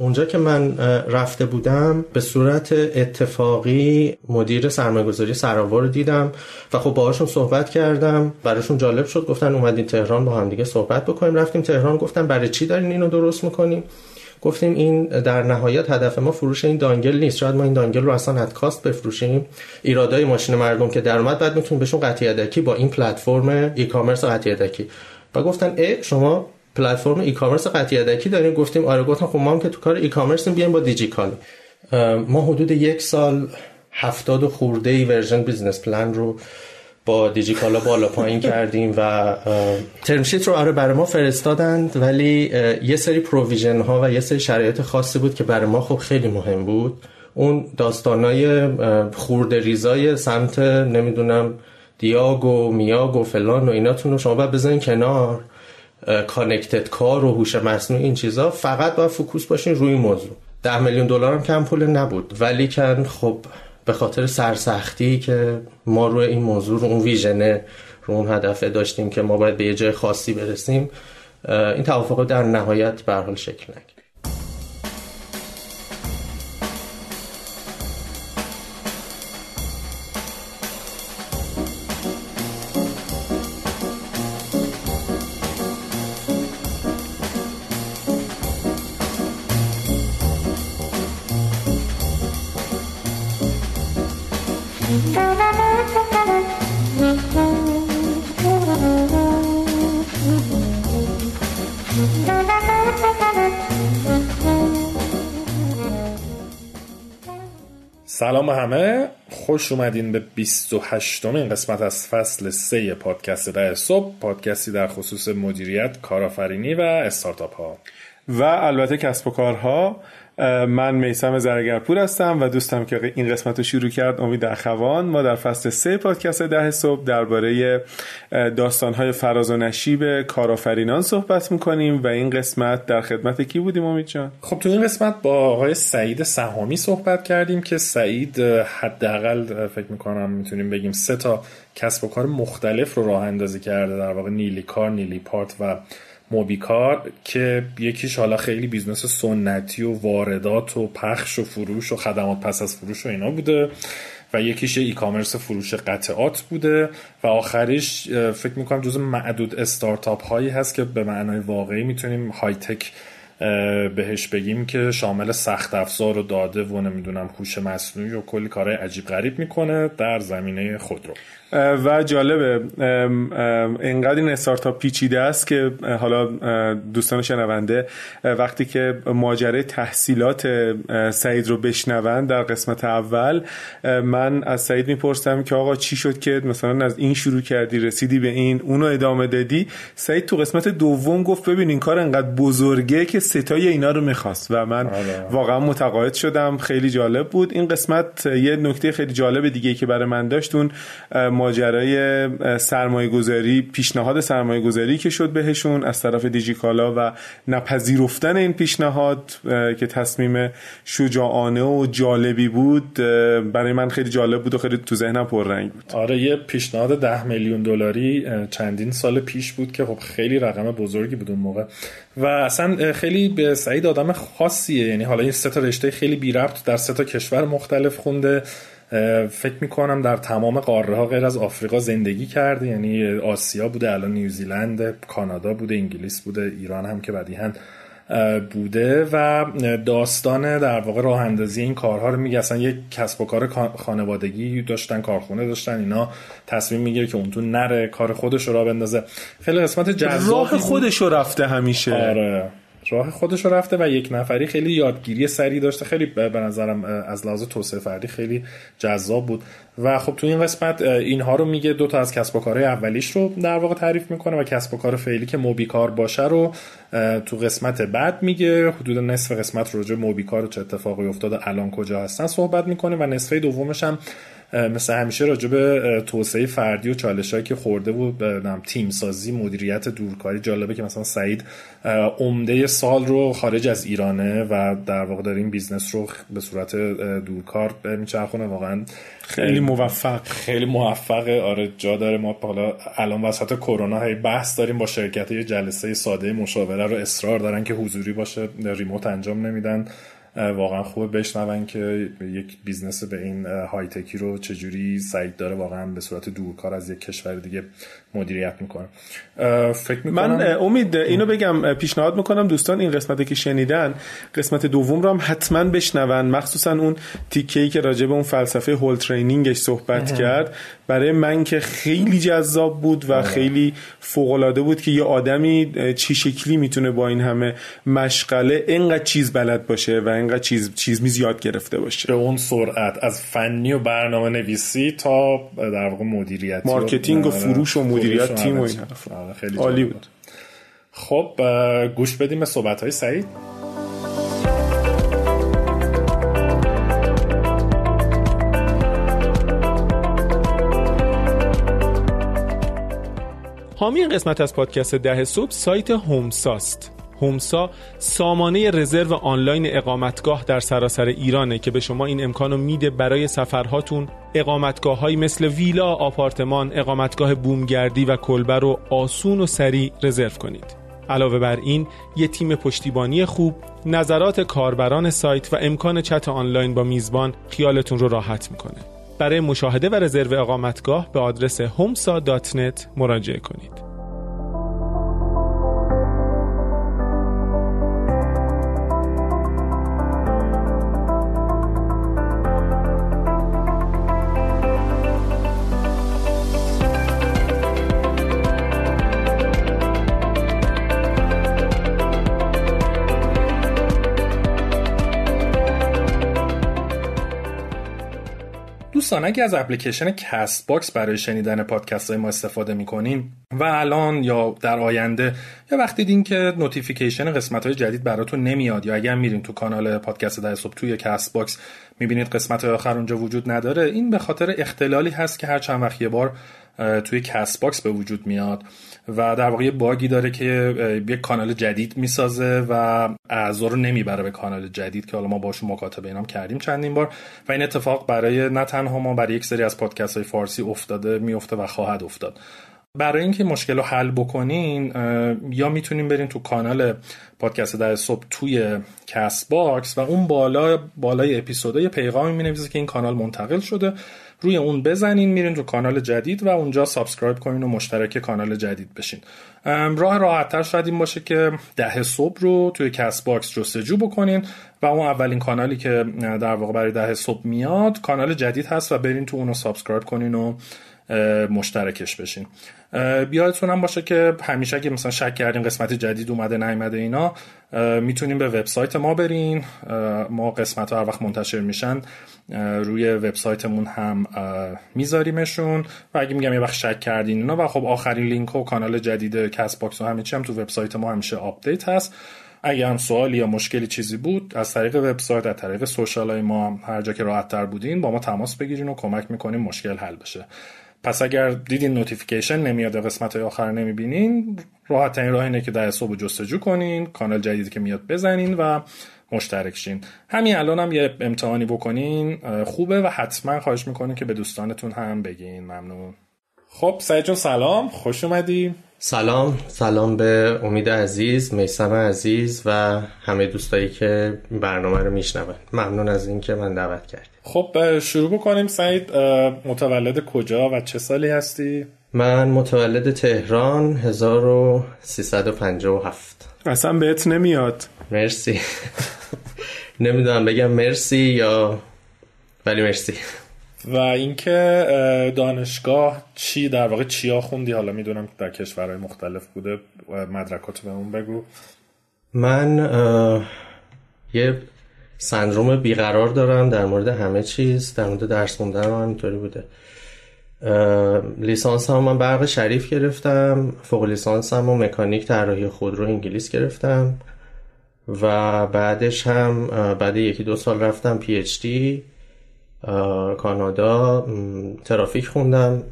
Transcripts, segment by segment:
اونجا که من رفته بودم به صورت اتفاقی مدیر سرمایه‌گذاری سراوا رو دیدم و خب باهاشون صحبت کردم. براشون جالب شد گفتن اومدیم تهران با هم دیگه صحبت بکنیم. رفتیم تهران گفتم برای چی دارین اینو درست می‌کنیم گفتیم این در نهایت هدف ما فروش این دانگل نیست. شاید ما این دانگل رو اصلا کاست بفروشیم. ایرادای ماشین مردم که در اومد بعد می‌تونیم بهشون قطعی با این پلتفرم ای کامرس قطعی و گفتن ای شما پلتفرم e-commerce قطعه یدکی داریم. گفتیم آره گفتم خب ما هم که تو کار e-commerce بیایم با دیجیکالا. ما حدود یک سال هفتاد و خورده ای version business plan رو با دیجیکالا بالا پایین کردیم و term sheet رو آره برای ما فرستادند ولی یه سری provision ها و یه سری شرایط خاصی بود که برای ما خب خیلی مهم بود. اون داستانای خورد ریزای سمت نمی‌دونم دیاگ و میاگ و فلان و ایناتون رو شما باید بزنین کنار. connected car و هوش مصنوعی این چیزا فقط باید focus باشین روی موضوع. ده میلیون دلار هم کم پول نبود. ولیکن خب به خاطر سرسختی که ما روی این موضوع رو اون vision ه رو اون هدفه داشتیم که ما باید به یه جای خاصی برسیم این توافق در نهایت به حال شکل نگرفت سلام همه. خوش اومدین به 28 این قسمت از فصل 3 پادکست ده صبح. پادکستی در خصوص مدیریت کارآفرینی و استارتاپ ها. و البته کسب و کارها. من میسم زرگرپور هستم و دوستم که این قسمت رو شروع کرد امید اخوان. ما در فصل سه پادکست ده صبح درباره داستانهای فراز و نشیب کارآفرینان صحبت می‌کنیم و این قسمت در خدمت کی بودیم امید جان؟ خب تو این قسمت با آقای سعید سهامی صحبت کردیم که سعید حداقل فکر می‌کنم می‌تونیم بگیم سه تا کسب و کار مختلف رو راه اندازی کرده در واقع نیلی کار نیلی پارت و موبیکار که یکیش حالا خیلی business سنتی و واردات و پخش و فروش و خدمات پس از فروش و اینا بوده و یکیش e-commerce فروش قطعات بوده و آخریش فکر می‌کنم جزء معدود استارتاپ هایی هست که به معنای واقعی می‌تونیم high-tech بهش بگیم که شامل سخت افزار و داده و نمی‌دونم هوش مصنوعی و کلی کارهای عجیب غریب می‌کنه در زمینه خودرو. و جالبه. اینقدر این استارتاپ پیچیده است که حالا دوستان شنونده وقتی که ماجره تحصیلات سعید رو بشنون در قسمت اول من از سعید می‌پرسم که آقا چی شد که مثلا از این شروع کردی رسیدی به این اونو ادامه دادی؟ سعید تو قسمت دوم گفت ببین این کار انقدر بزرگه که ستای اینا رو می‌خواست و من آره. واقعا متقاعد شدم. خیلی جالب بود. این قسمت یه نکته خیلی جالب دیگه که برای من داشت اون ماجرای سرمایه گذاری پیشنهاد سرمایه گذاری که شد بهشون از طرف دیجیکالا و نپذیرفتن این پیشنهاد که تصمیم شجاعانه و جالبی بود برای من خیلی جالب بود و خیلی تو ذهنم پررنگ بود. آره یه پیشنهاد ده میلیون دلاری چندین سال پیش بود که خب خیلی رقم بزرگی بود اون موقع. و اصلا خیلی به سعید آدم خاصیه. یعنی حالا این سه تا رشته خیلی بی ربط در سه تا کشور مختلف خونده. فکر می‌کنم در تمام قاره ها غیر از آفریقا زندگی کرده یعنی آسیا بوده الان نیوزیلند کانادا بوده انگلیس بوده ایران هم که بدیهن بوده و داستان در واقع راه اندازی این کارها رو میگه. اصلا یک کسب و کار خانوادگی داشتن کارخونه داشتن اینا تصمیم می‌گیره که اون تو نره کار خودش رو بندازه. خیلی قسمت جذابی راه خودش رو رفته همیشه. آره. راه خودش رو رفته و یک نفری خیلی یادگیری سری داشته. خیلی به نظرم از لحاظ توسعه فردی خیلی جذاب بود. و خب تو این قسمت اینها رو میگه دو تا از کسب و کارهای اولیش رو در واقع تعریف می‌کنه و کسب و کار فعلی که موبیکار باشه رو تو قسمت بعد میگه. حدود نصف قسمت راجع موبیکار چه اتفاقی افتاده الان کجا هستن صحبت می‌کنه و نصفه دومش هم مثل همیشه راجع به توسعه فردی و چالشهایی که خورده بود تیم سازی مدیریت دورکاری جالبه که مثلا سعید عمده سال رو خارج از ایرانه و در واقع داره این business رو به صورت دورکار میچرخونه. واقعا خیلی موفق. خیلی موفقه آره جا داره. ما حالا الان وسط کرونا هی بحث داریم با شرکت یه جلسه ساده مشاوره رو اصرار دارن که حضوری باشه remote انجام نمیدن. واقعا خوبه بشنون که یک business به این high-tech ی رو چجوری سعید داره واقعا به صورت دورکار از یک کشور دیگه مدیریت می‌کنه فکر می‌کنم من امید اینو بگم پیشنهاد می‌کنم دوستان این قسمتی که شنیدن قسمت دوم رو هم حتما بشنون. مخصوصا اون تیکه که راجع به اون فلسفه whole training ش صحبت کرد برای من که خیلی جذاب بود و خیلی فوق العاده بود که یه آدمی چی شکلی می‌تونه با این همه مشغله اینقدر چیز بلد باشه و اینقدر چیز چیز میز یاد گرفته باشه. به اون سرعت از فنی و برنامه نویسی تا در واقع مدیریت marketing و فروش و مدیریت تیم و این آره، خیلی عالی بود. خب گوش بدیم به صحبت های سعید. حامی این قسمت از پادکست ده صبح سایت هومساست. هومسا سامانه رزرو آنلاین اقامتگاه در سراسر ایرانه که به شما این امکانو میده برای سفرهاتون اقامتگاه های مثل ویلا، آپارتمان، اقامتگاه بومگردی و کلبه رو آسون و سریع رزرو کنید. علاوه بر این یه تیم پشتیبانی خوب، نظرات کاربران سایت و امکان چت آنلاین با میزبان خیالتون رو راحت می‌کنه. برای مشاهده و رزرو اقامتگاه به آدرس homsa.net مراجعه کنید. اگه از اپلیکیشن Castbox برای شنیدن پادکست های ما استفاده می‌کنین و الان یا در آینده یا وقتی دیدین که notification قسمت های جدید براتون نمیاد یا اگر میرین تو کانال پادکست ده صبح توی Castbox می‌بینید قسمت های آخر اونجا وجود نداره این به خاطر اختلالی هست که هر چند وقت یه بار توی Castbox به وجود میاد. و در واقع یه bug ی داره که یه کانال جدید می‌سازه و اعضا رو نمی‌بره به کانال جدید که حالا ما باشون مکاتبه اینام کردیم چندین بار و این اتفاق برای نه تنها ما برای یک سری از پادکست های فارسی افتاده میفته و خواهد افتاد. برای اینکه مشکل رو حل بکنین یا می‌تونین برین تو کانال پادکست ده صبح توی Castbox و اون بالا بالای اپیزودها یه پیغامی می‌نویسه که این کانال منتقل شده روی اون بزنین میرین تو کانال جدید و اونجا subscribe کنین و مشترک کانال جدید بشین. راه راحتتر شاید این باشه که ده صبح رو توی Castbox جستجو بکنین و اون اولین کانالی که در واقع برای ده صبح میاد کانال جدید هست و برین تو اونو subscribe کنین و مشترکش بشین یادتون هم باشه که همیشه اگه مثلا شک کردین قسمت جدید اومده نیومده اینا می‌تونین به وبسایت ما برین. ما قسمت ها هر وقت منتشر میشن روی وبسایتمون هم میذاریمشون. و اگه میگم یه وقت شک کردین اینا و خب آخرین لینک و کانال جدید Castbox و همه چی هم تو وبسایت ما همیشه update هست. اگه هم سوالی یا مشکلی چیزی بود از طریق وبسایت از طریق social های ما هر جا که راحت تر بودین با ما تماس بگیرین و کمک می‌کنیم مشکل حل بشه. پس اگر دیدین notification نمیاد قسمت های آخر نمی‌بینین راحت ترین راه اینه که ده صبح جستجو کنین کانال جدیدی که میاد بزنین و مشترک شین. همین الان هم یه امتحانی بکنین خوبه و حتما خواهش می‌کنیم که به دوستانتون هم بگین. ممنون. خب سعید سلام. خوش اومدی. سلام سلام به امید عزیز میسم عزیز و همه دوستایی که برنامه رو میشنون ممنون از اینکه من دعوت کردی خب شروع بکنیم. سعید متولد کجا و چه سالی هستی؟ من متولد تهران 1357 اصلا بهت نمیاد. مرسی. نمی‌دونم بگم مرسی یا ولی مرسی. و اینکه دانشگاه چی در واقع چیا خوندی؟ حالا می‌دونم در کشورهای مختلف بوده مدرکات بهمون بگو. من یه سندروم بیقرار دارم در مورد همه چیز در مورد درس خوندن هم اینطوری بوده. لیسانس هم من برق شریف گرفتم فوق لیسانس هم و مکانیک طراحی خودرو انگلیس گرفتم و بعدش هم بعد یکی دو سال رفتم پی اچ دی کانادا ترافیک خوندم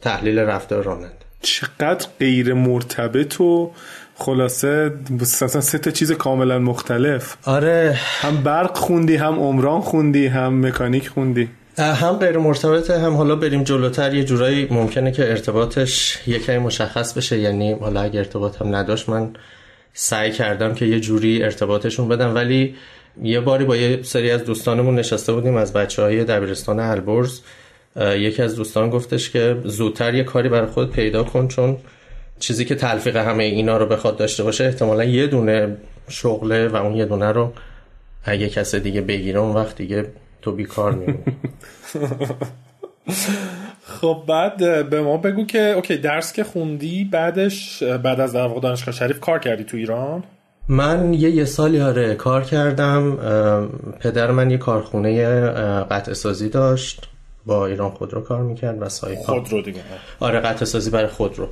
تحلیل رفتار راننده. چقدر غیر مرتبط و خلاصه اصلا سه تا چیز کاملا مختلف. آره. هم برق خوندی هم عمران خوندی هم مکانیک خوندی. هم غیر مرتبطه هم حالا بریم جلوتر. یه جورایی ممکنه که ارتباطش یکی مشخص بشه. یعنی حالا اگه ارتباط هم نداشت من سعی کردم که یه جوری ارتباطشون بدم. ولی یه باری با یه سری از دوستانمون نشسته بودیم از بچه های دبیرستان البرز. یکی از دوستان گفتش که زودتر یه کاری برای خود پیدا کن چون چیزی که تلفیق همه اینا رو بخواد داشته باشه احتمالا یه دونه شغله و اون یه دونه رو اگه کس دیگه بگیره اون وقت دیگه تو بیکار میمونی. خب بعد به ما بگو که اوکی درس که خوندی بعدش بعد از در دانشگاه شریف کار کردی تو ایران؟ من یه یه سالی آره کار کردم. پدر من یه کارخونه قطع سازی داشت. با ایران خودرو کار می‌کرد و سایپا. خودرو دیگه آره قطع سازی برای خودرو.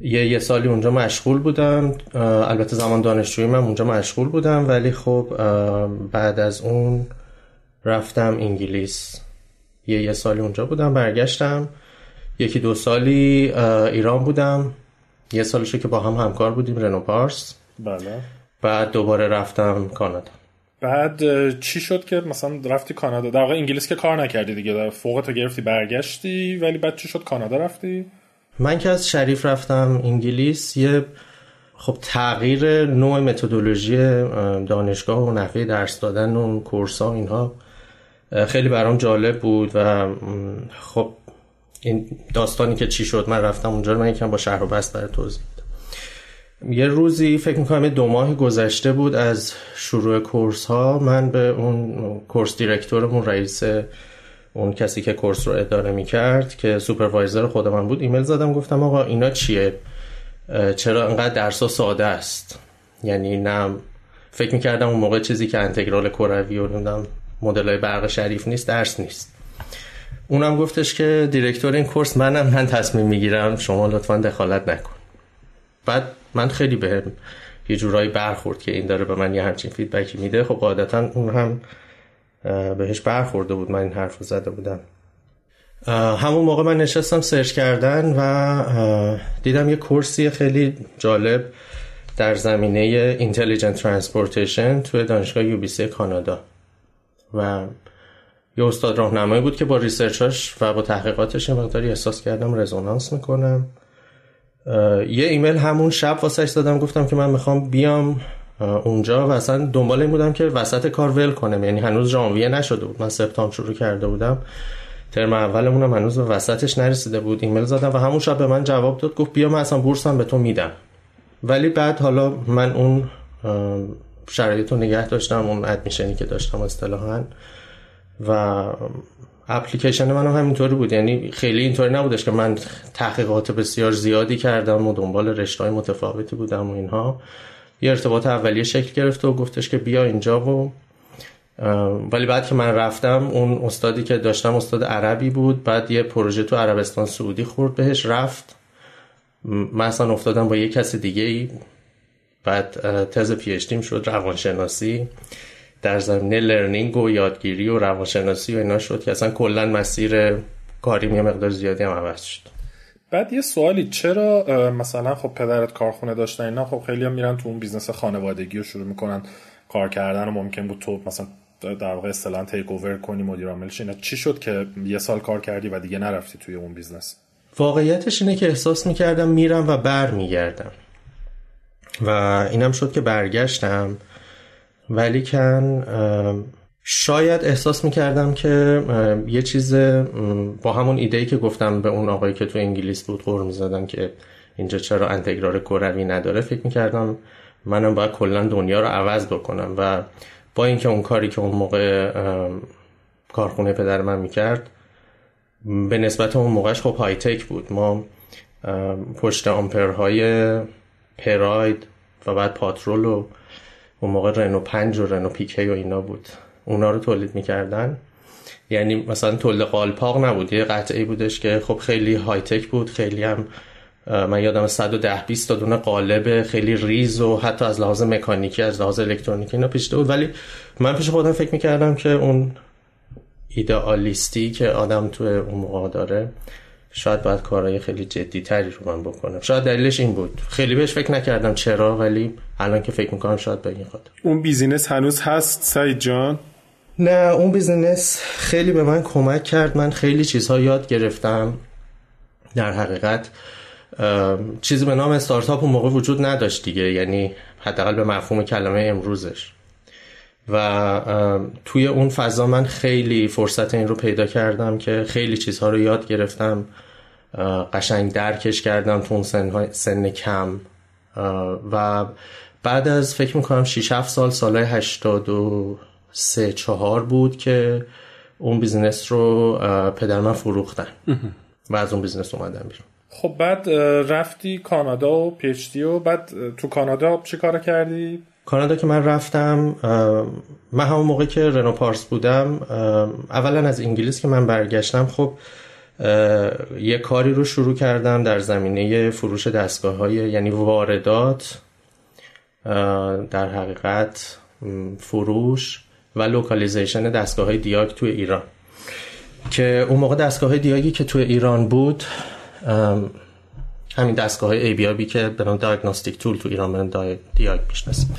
یه یه سالی اونجا مشغول بودم. البته زمان دانشجویی من اونجا مشغول بودم ولی خب بعد از اون رفتم انگلیس. یه یه سالی اونجا بودم برگشتم. یکی دو سالی ایران بودم. یه سالشه که با هم همکار بودیم رنو پارس. بله. بعد دوباره رفتم کانادا. بعد چی شد که مثلا رفتی کانادا؟ در واقع انگلیس که کار نکردی دیگه فوق تو گرفتی برگشتی ولی بعد چی شد؟ کانادا رفتی؟ من که از شریف رفتم انگلیس یه خب تغییر نوع متدولوژی دانشگاه و نحوه درس دادن و کورس ها اینها خیلی برام جالب بود و خب این داستانی که چی شد من رفتم اونجا رو من یکم با شهر و بست برای توضیح یه روزی فکر می‌کنم دو ماه گذشته بود از شروع course ها من به اون course director مون رئیس اون کسی که course رو اداره می‌کرد که supervisor خود من بود ایمیل زدم گفتم آقا اینا چیه؟ چرا انقدر درس ساده است؟ یعنی نه فکر می‌کردم اون موقع چیزی که انتگرال کروی و نمی‌دونم مدل برق شریف نیست درس نیست. اونم گفتش که director این course منم من تصمیم می‌گیرم شما لطفا دخالت نکن. بعد من خیلی به یه جورایی برخورد که این داره به من یه همچین feedback ی میده. خب قاعدتا اون هم بهش برخورده بود. من این حرف رو زده بودم. همون موقع من نشستم search کردن و دیدم یه course ی خیلی جالب در زمینه Intelligent Transportation توی دانشگاه یو کانادا. و یه استاد راهنمایی بود که با research اش و با تحقیقاتش مقداری احساس کردم رزونانس می‌کنم. یه ایمیل همون شب واسش دادم گفتم که من می‌خوام بیام اونجا و اصلا دنبال این بودم که وسط کار ول کنم. یعنی هنوز ژانویه نشده بود. من سپتامبر شروع کرده بودم. ترم اولمونم هنوز به وسطش نرسیده بود. ایمیل زدم و همون شب به من جواب داد گفت بیا من اصلا بورسم به تو میدم. ولی بعد حالا من اون شرایط رو نگه داشتم اون ادمیشنی که داشتم اصطلاحا. و اپلیکیشن هم همینطوری بود. یعنی خیلی اینطوری نبودش که من تحقیقات بسیار زیادی کردم و دنبال رشته متفاوتی بودم و اینها. یه ارتباط اولیه شکل گرفت و گفتش که بیا اینجا و ولی بعد که من رفتم اون استادی که داشتم استاد عربی بود. بعد یه پروژه تو عربستان سعودی خورد بهش رفت. من اصلا افتادم با یه کسی دیگه ای بعد تز پیشتیم شد روانشناسی. در زمینه لرنینگ و یادگیری و روانشناسی و اینا شد که اصلا کلا مسیر کاری یه مقدار زیادی هم عوض شد. بعد یه سوالی چرا مثلا خب پدرت کارخونه داشتن اینا خب خیلی هم میرن تو اون business خانوادگی رو شروع می‌کنن کار کردن و ممکن بود تو مثلا در واقع اصطلاحا take over کنی مدیر عاملش اینا چی شد که یه سال کار کردی و دیگه نرفتی توی اون business؟ واقعیتش اینه که احساس می‌کردم میرم و بر میگردم و اینم شد که برگشتم. ولی کن شاید احساس می‌کردم که یه چیز با همون ایده که گفتم به اون آقایی که تو انگلیس بود قور می‌زدم که اینجا چرا انتگرال کروی نداره فکر می‌کردم منم باید کلا دنیا رو عوض بکنم و با اینکه اون کاری که اون موقع کارخونه پدر من می‌کرد به نسبت اون موقعش خب های تک بود. ما پشت آمپرهای پراید و بعد پاترول و اون موقع رنو پنج و رنو پیکه و اینا بود. اونا رو تولید می‌کردن. یعنی مثلا تولید قالپاق نبود. یه قطعی بودش که خب خیلی های تک بود. خیلی هم من یادم 110 20 تا دونه قالب خیلی ریز و حتی از لحاظ مکانیکی از لحاظ الکترونیکی اینا پیشته بود. ولی من پیش خودم فکر می‌کردم که اون ایدئالیستی که آدم تو اون موقع داره شاید باید کارهای خیلی جدی تری رو من بکنم. شاید دلیلش این بود. خیلی بهش فکر نکردم. چرا؟ ولی الان که فکر می‌کنم شاید به این خاطر. اون business هنوز هست؟ سعید جان؟ نه اون business خیلی به من کمک کرد. من خیلی چیزها یاد گرفتم. در حقیقت چیزی به نام استارتاپ اون موقع وجود نداشت دیگه. یعنی حداقل به مفهوم کلمه امروزش. و توی اون فضا من خیلی فرصت این رو پیدا کردم که خیلی چیزها رو یاد گرفتم. قشنگ درکش کردم تو اون سن, سن کم. و بعد از فکر می‌کنم 6 7 سال سالهای 83 4 بود که اون business رو پدر من فروختن. و از اون business اومدم بیرون. خب بعد رفتی کانادا و PhD و بعد تو کانادا چی کار کردی؟ کانادا که من رفتم من همون موقع که رنو پارس بودم اولا از انگلیس که من برگشتم خب یه کاری رو شروع کردم در زمینه فروش دستگاه های یعنی واردات در حقیقت فروش و localization دستگاه های دیاگ توی ایران. که اون موقع دستگاه های دیاگی که توی ایران بود همین دستگاه های ABRB که به نام diagnostic tool تو ایران من دیاگ می‌شناسیم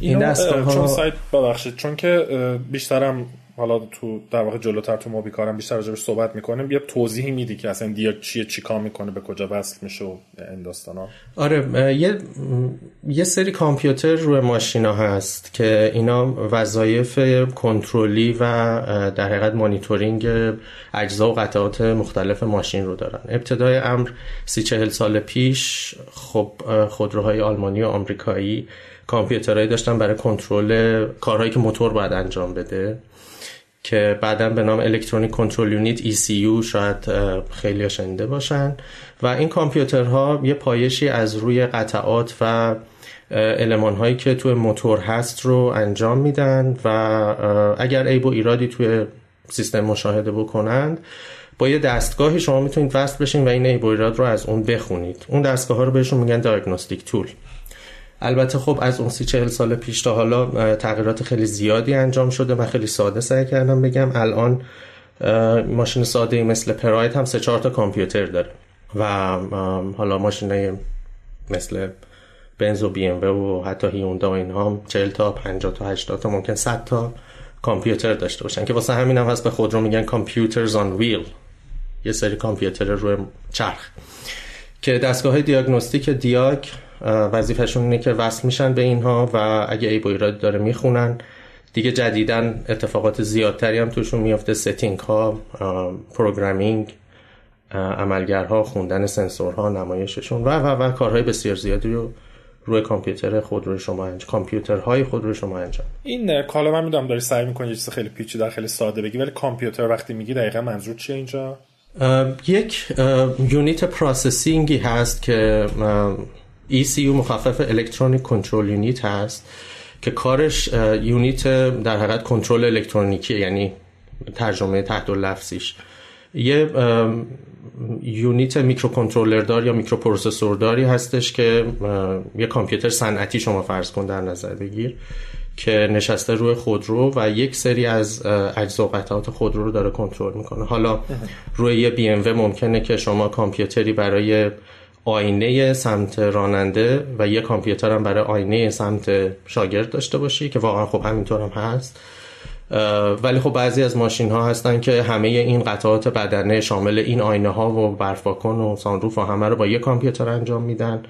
این دستگاه ها چون سایت ببخشید چون که بیشترم حالا تو در واقع جلوتر تو کارم بیشتر راجبش صحبت می‌کنیم. یه توضیحی میدی که اصلا دیاگ چیه چیکار می‌کنه به کجا وصل میشه و این داستانا؟ آره یه یه سری کامپیوتر روی ماشینا هست که اینا وظایف کنترلی و در حقیقت مانیتورینگ اجزا و قطعات مختلف ماشین رو دارن. ابتدای امر سی چهل سال پیش خب خودروهای آلمانی و آمریکایی کامپیوترهایی داشتن برای کنترل کارهایی که موتور باید انجام بده. که بعدا به نام الکترونیک کنترل یونیت ECU شاید خیلی شنیده باشن. و این کامپیوترها یه پایشی از روی قطعات و علمان هایی که توی موتور هست رو انجام میدن و اگر عیب و ایرادی توی سیستم مشاهده بکنند با یه دستگاهی شما می‌تونید وصل بشین و این عیب و ایراد رو از اون بخونید. اون دستگاه ها رو بهشون میگن دیاگنوستیک تول البته خب از اون سی چهل سال پیش تا حالا تغییرات خیلی زیادی انجام شده. من خیلی ساده سعی کردم بگم الان ماشین ساده مثل پراید هم سه چهار تا کامپیوتر داره. و حالا ماشین مثل بنز و بی ام و حتی هیوندا و اینها هم 40 تا 50 تا 80 تا ممکن 100 تا کامپیوتر داشته باشن. که واسه همین هم هست به خود رو میگن کامپیوترز آن ویل یه سری کامپیوتر روی چرخ. که دستگاه diagnostic دیاگ وظیفهشون اینه که وصل میشن به اینها و اگه ای ایراد داره می‌خونن. دیگه جدیدن اتفاقات زیادتری هم توشون میافته. setting ها programming عملگرها خوندن سنسورها نمایششون و و و کارهای بسیار زیادی رو روی کامپیوتر خودروی شما انجام کامپیوترهای خودروی شما انجام این حالا من می‌دونم داری سعی می‌کنی یه چیز خیلی پیچیده خیلی ساده بگی ولی کامپیوتر وقتی میگی دقیقا منظور چیه اینجا؟ یک unit processing ی هست که ECU مخفف electronic control unit هست که کارش unit در حقیقت کنترل الکترونیکی یعنی ترجمه تحت لفظیش. یه unit microcontroller دار یا microprocessor داری هستش که یه کامپیوتر صنعتی شما فرض کن در نظر بگیر. که نشسته روی خودرو و یک سری از اجزا و قطعات خودرو رو داره کنترل می‌کنه. حالا روی یه بی ام ممکنه که شما کامپیوتری برای آینه سمت راننده و یه کامپیوتر هم برای آینه سمت شاگرد داشته باشی که واقعا خب همینطور هم هست. ولی خب بعضی از ماشین ها هستن که همه این قطعات بدنه شامل این آینه ها و برفاکن و سانروف و همه رو با یه کامپیوتر انجام میدن.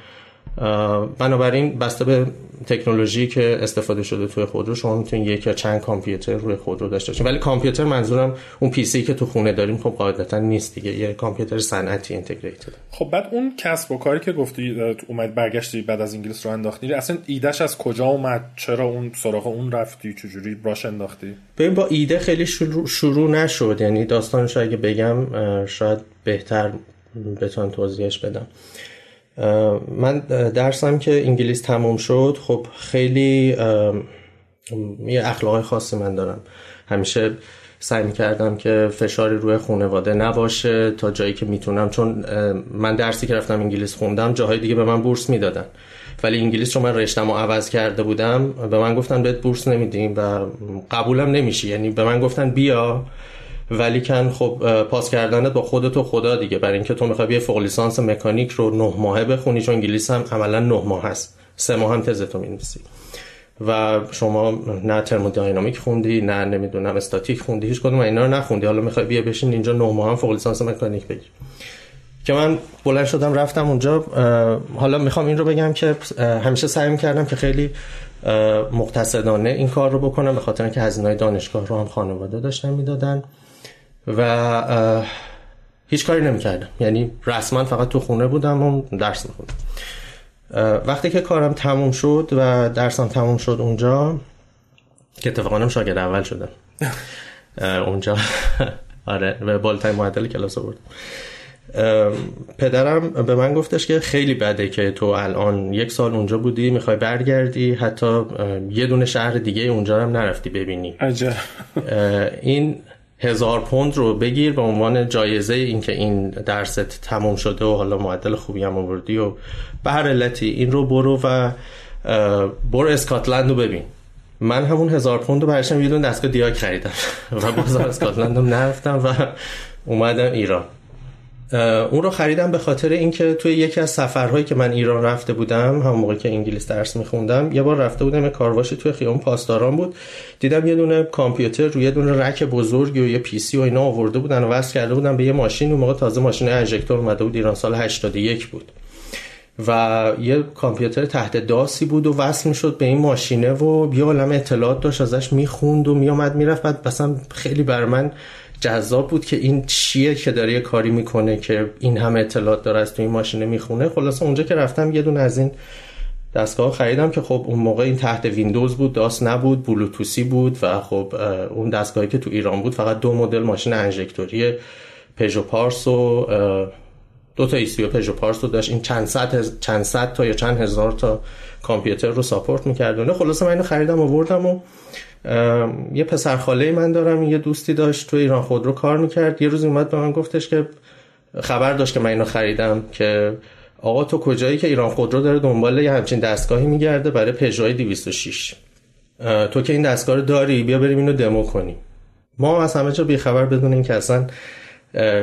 بنابراین بسته به تکنولوژی که استفاده شده توی خودرو شما می‌تونید یک یا چند کامپیوتر روی خودرو داشته باشید. ولی کامپیوتر منظورم اون پی سی که تو خونه داریم خب قاعدتا نیست دیگه. یه کامپیوتر صنعتی اینتگریتد. خب بعد اون کسب و کاری که گفتی اومد برگشتی بعد از انگلیس رو انداختی اصلا ایدهش از کجا اومد؟ چرا اون سراغ اون رفتی؟ چجوری براش انداختی؟ ببین با ایده خیلی شروع, شروع نشد. یعنی داستانش اگه بگم شاید بهتر بتونم توضیحش بدم. من درسم که انگلیس تموم شد. خب خیلی یه اخلاق خاصی من دارم. همیشه سعی می‌کردم که فشاری روی خانواده نباشه تا جایی که می‌تونم. چون من درسی که رفتم انگلیس خوندم جاهای دیگه به من بورس می‌دادن. ولی انگلیس چون من رشتم رو عوض کرده بودم به من گفتن بهت بورس نمیدیم و قبولم نمیشی. یعنی به من گفتن بیا. ولی کن خب پاس کردنت با خودت و خدا دیگه. برای اینکه تو می‌خوای یه فوق لیسانس مکانیک رو نه ماهه بخونی چون انگلیس هم عملا نه ماه هست. سه ماه هم تزتو می‌نویسی. و شما نه ترمودینامیک خوندی نه نمی‌دونم استاتیک خوندی هیچ کدوم اینا رو نخوندی. حالا می‌خوای بیا بشین اینجا نه ماه هم فوق لیسانس مکانیک بگیر که من بلند شدم رفتم اونجا. حالا می‌خوام این رو بگم که همیشه سعی می‌کردم که خیلی مقتصدانه این کار رو بکنم به خاطر اینکه هزینه دانشگاه رو هم خانواده داشتن می‌دادن. و هیچ کاری نمی‌کردم. یعنی رسما فقط تو خونه بودم و درس میخوندم. وقتی که کارم تموم شد و درسم تموم شد اونجا که اتفاقا شاگرد اول شدم. اونجا. آره به بالترین معدل کلاس بود پدرم به من گفتش که خیلی بده که تو الان یک سال اونجا بودی می‌خوای برگردی حتی یه دونه شهر دیگه اونجا هم نرفتی ببینی. عجب. این هزار پوند رو بگیر به عنوان جایزه اینکه این درست تموم شده و حالا معدل خوبی هم آوردی و به هر علتی این رو برو و برو اسکاتلند رو ببین. من همون هزار پوند رو برشم یه دونه دستگاه دیاک خریدم و باز اسکاتلند رو نرفتم و اومدم ایران. اون رو خریدم به خاطر اینکه توی یکی از سفرهایی که من ایران رفته بودم هم موقع که انگلیس درس میخوندم یه بار رفته بودم یه کارواشی توی خیابون پاسداران بود. دیدم یه دونه کامپیوتر روی یه دونه رک بزرگی و یه پی سی و اینا آورده بودن و وصل کرده بودن به یه ماشین. اون موقع تازه ماشین انژکتور اومده بود ایران سال 81 بود. و یه کامپیوتر تحت داسی بود و وصل می‌شد به این ماشینه و یه عالم اطلاعات داشت ازش می‌خوند و میامد می‌رفت. بعد مثلا خیلی بر من جذاب بود که این چیه که داره یه کاری می‌کنه که این همه اطلاعات داره از تو این ماشینه می‌خونه. خلاصه اونجا که رفتم یه دونه از این دستگاه خریدم که خب اون موقع این تحت ویندوز بود داست نبود بلوتوسی بود و خب اون دستگاهی که تو ایران بود فقط دو مدل ماشین انژکتوری پژو پارس و دو تا ECU پژو پارس رو داشت. این چند صد چند صد تا یا چند هزار تا کامپیوتر رو support می‌کرد و خلاصه من اینو خریدم آوردم و یه پسر خاله من دارم یه دوستی داشت تو ایران خودرو کار می‌کرد. یه روز اومد به من گفتش که خبر داشت که من اینو خریدم که آقا تو کجایی که ایران خودرو داره دنبال یه همچین دستگاهی میگرده برای پژو 206 تو که این دستگاه رو داری بیا بریم اینو دمو کنیم. ما از همه جا بیخبر بدون این که اصلا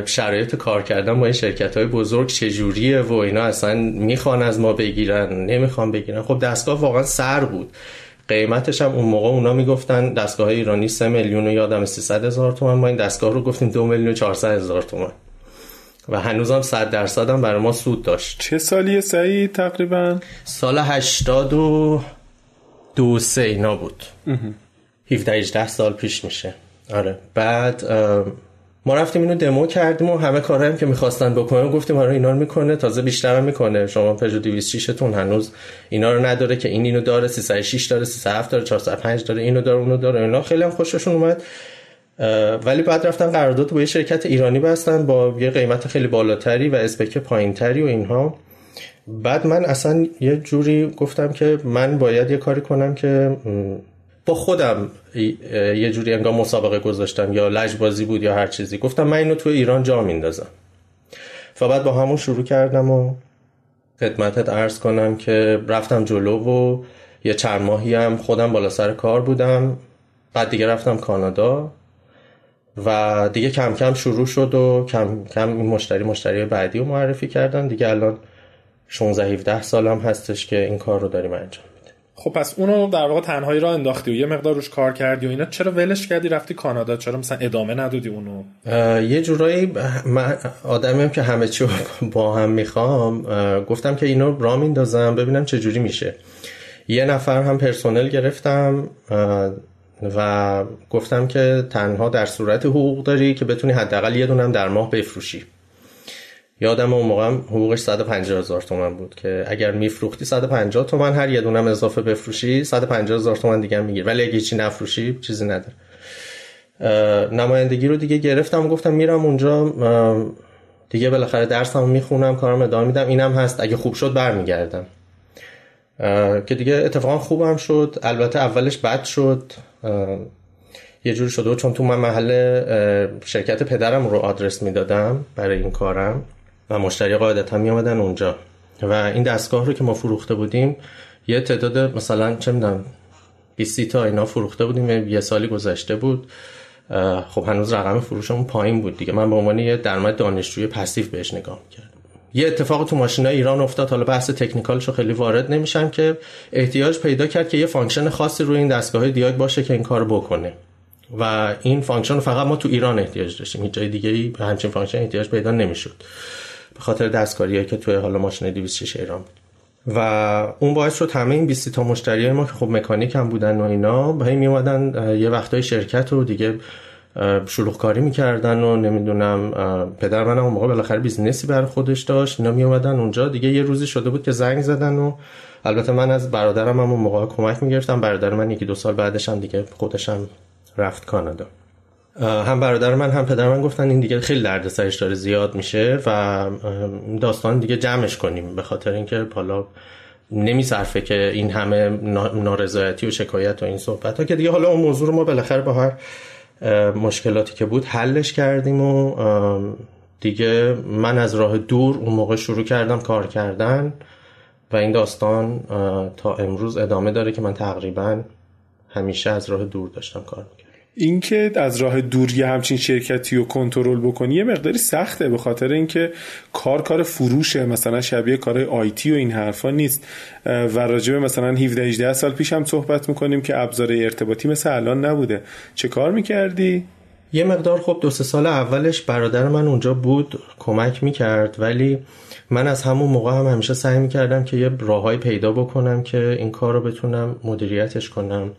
شرایط کار کردن با این شرکت های بزرگ چجوریه و اینا اصلا می‌خوان از ما بگیرن نمی‌خوان بگیرن. خب دستگاه واقعا سر بود. قیمتش هم اون موقع اونا می‌گفتن دستگاه ایرانی 3 میلیون و یادم 300 هزار تومن. ما این دستگاه رو گفتیم 2 میلیون و 400 هزار تومن. و هنوزم 100 درصد هم برای ما سود داشت. چه سالیه سعید تقریبا؟ سال 80 و دو سه اینا بود. 17 18 سال پیش میشه. آره. بعد ما رفتیم اینو دمو کردیم و همه کارهایی که می‌خواستن بکنن گفتیم آره اینا رو می‌کنه تازه بیشتر هم می‌کنه. شما پژو 206 تون هنوز اینا رو نداره که این اینو داره 306 داره 307 داره 405 داره اینو داره اونو داره. اینا خیلی هم خوششون اومد. ولی بعد رفتن قرارداد با یه شرکت ایرانی بستن با یه قیمت خیلی بالاتری و اسپک پایینتری و اینها. بعد من اصلا یه جوری گفتم که من باید یه کاری کنم که با خودم یه جوری انگار مسابقه گذاشتم یا لجبازی بود یا هر چیزی. گفتم من اینو تو ایران جا میندازم. و بعد با همون شروع کردم و خدمتت عرض کنم که رفتم جلو و یه چند ماهی هم خودم بالا سر کار بودم. بعد دیگه رفتم کانادا و دیگه کم کم شروع شد و کم کم این مشتری مشتری بعدی رو معرفی کردن. دیگه الان 16 17 سالم هستش که این کار رو داریم انجام. خب پس اونو در واقع تنهایی را انداختی و یه مقدار روش کار کردی و اینا. چرا ولش کردی؟ رفتی کانادا. چرا مثلا ادامه ندادی اونو؟ یه جورایی من آدمیم که همه چی با هم می‌خوام گفتم که اینو را میندازم ببینم چه جوری میشه. یه نفر هم پرسونل گرفتم و گفتم که تنها در صورت حقوق داری که بتونی حداقل یه دونم در ماه بفروشی. یادم اون موقع حقوقش 150 هزار تومن بود که اگر میفروختی 150 تومن هر یه دونم اضافه بفروشی 150 هزار تومن دیگه میگیر ولی اگه چی نفروشی چیزی نداره. نمایندگی رو دیگه گرفتم و گفتم میرم اونجا دیگه بالاخره درسمو می‌خونم کارم ادامه میدم. اینم هست. اگه خوب شد برمیگردم. که دیگه اتفاقا خوبم شد. البته اولش بد شد. یه جوری شده چون تو من محل شرکت پدرم رو آدرس می‌دادم برای این کارم. و مشتری قاعدتا می آمدن اونجا. و این دستگاه رو که ما فروخته بودیم یه تعداد مثلا چه می‌دونم 20 تا اینا فروخته بودیم. یه سالی گذشته بود. خب هنوز رقم فروشمون پایین بود دیگه. من به عنوان یه درآمد دانشجوی passive بهش نگاه می‌کردم. یه اتفاق تو ماشین ایران افتاد. حالا بحث technical شو خیلی وارد نمیشم که احتیاج پیدا کرد که یه function خاصی روی این دستگاه دیاگ باشه که این کار بکنه. و این function فقط ما تو ایران احتیاج داشتیم. هیچ جای دیگه ای به همچین function احتیاج پیدا نمی‌شد. به خاطر دستکاریه که توی حالا ماشین 206 ایران بود. و اون باعث شد همه این 20 تا مشتری ما که خب مکانیک هم بودن و اینا به می اومدن یه وقتای شرکت رو دیگه شلوغ کاری می‌کردن و نمی‌دونم پدر منم اون موقع بالاخره business ی برای خودش داشت اینا می اومدن اونجا. دیگه یه روزی شده بود که زنگ زدن و البته من از برادرم هم اون موقع کمک می‌گرفتم. برادر من یکی دو سال بعدش هم دیگه خودشم رفت کانادا. هم برادر من هم پدر من گفتن این دیگه خیلی دردسرش داره زیاد میشه و داستان دیگه جمعش کنیم. به خاطر اینکه حالا نمیصرفه که این همه نارضایتی و شکایت و این صحبت ها که دیگه حالا اون موضوع رو ما بالاخره با هر مشکلاتی که بود حلش کردیم و دیگه من از راه دور اون موقع شروع کردم کار کردن و این داستان تا امروز ادامه داره که من تقریبا همیشه از راه دور داشتم کار می‌کردم. اینکه از راه دور یه همچین شرکتی رو کنترل بکنی یه مقداری سخته به خاطر اینکه کار کار فروشه مثلا شبیه کار آیتی و این حرفا نیست. و راجبه مثلا 17 18 سال پیش هم صحبت می‌کنیم که ابزار ارتباطی مثل الان نبوده. چه کار می‌کردی؟ یه مقدار خب دو سه سال اولش برادر من اونجا بود کمک می‌کرد ولی من از همون موقع هم همیشه سعی می‌کردم که یه راههایی پیدا بکنم که این کار رو بتونم مدیریتش کنم.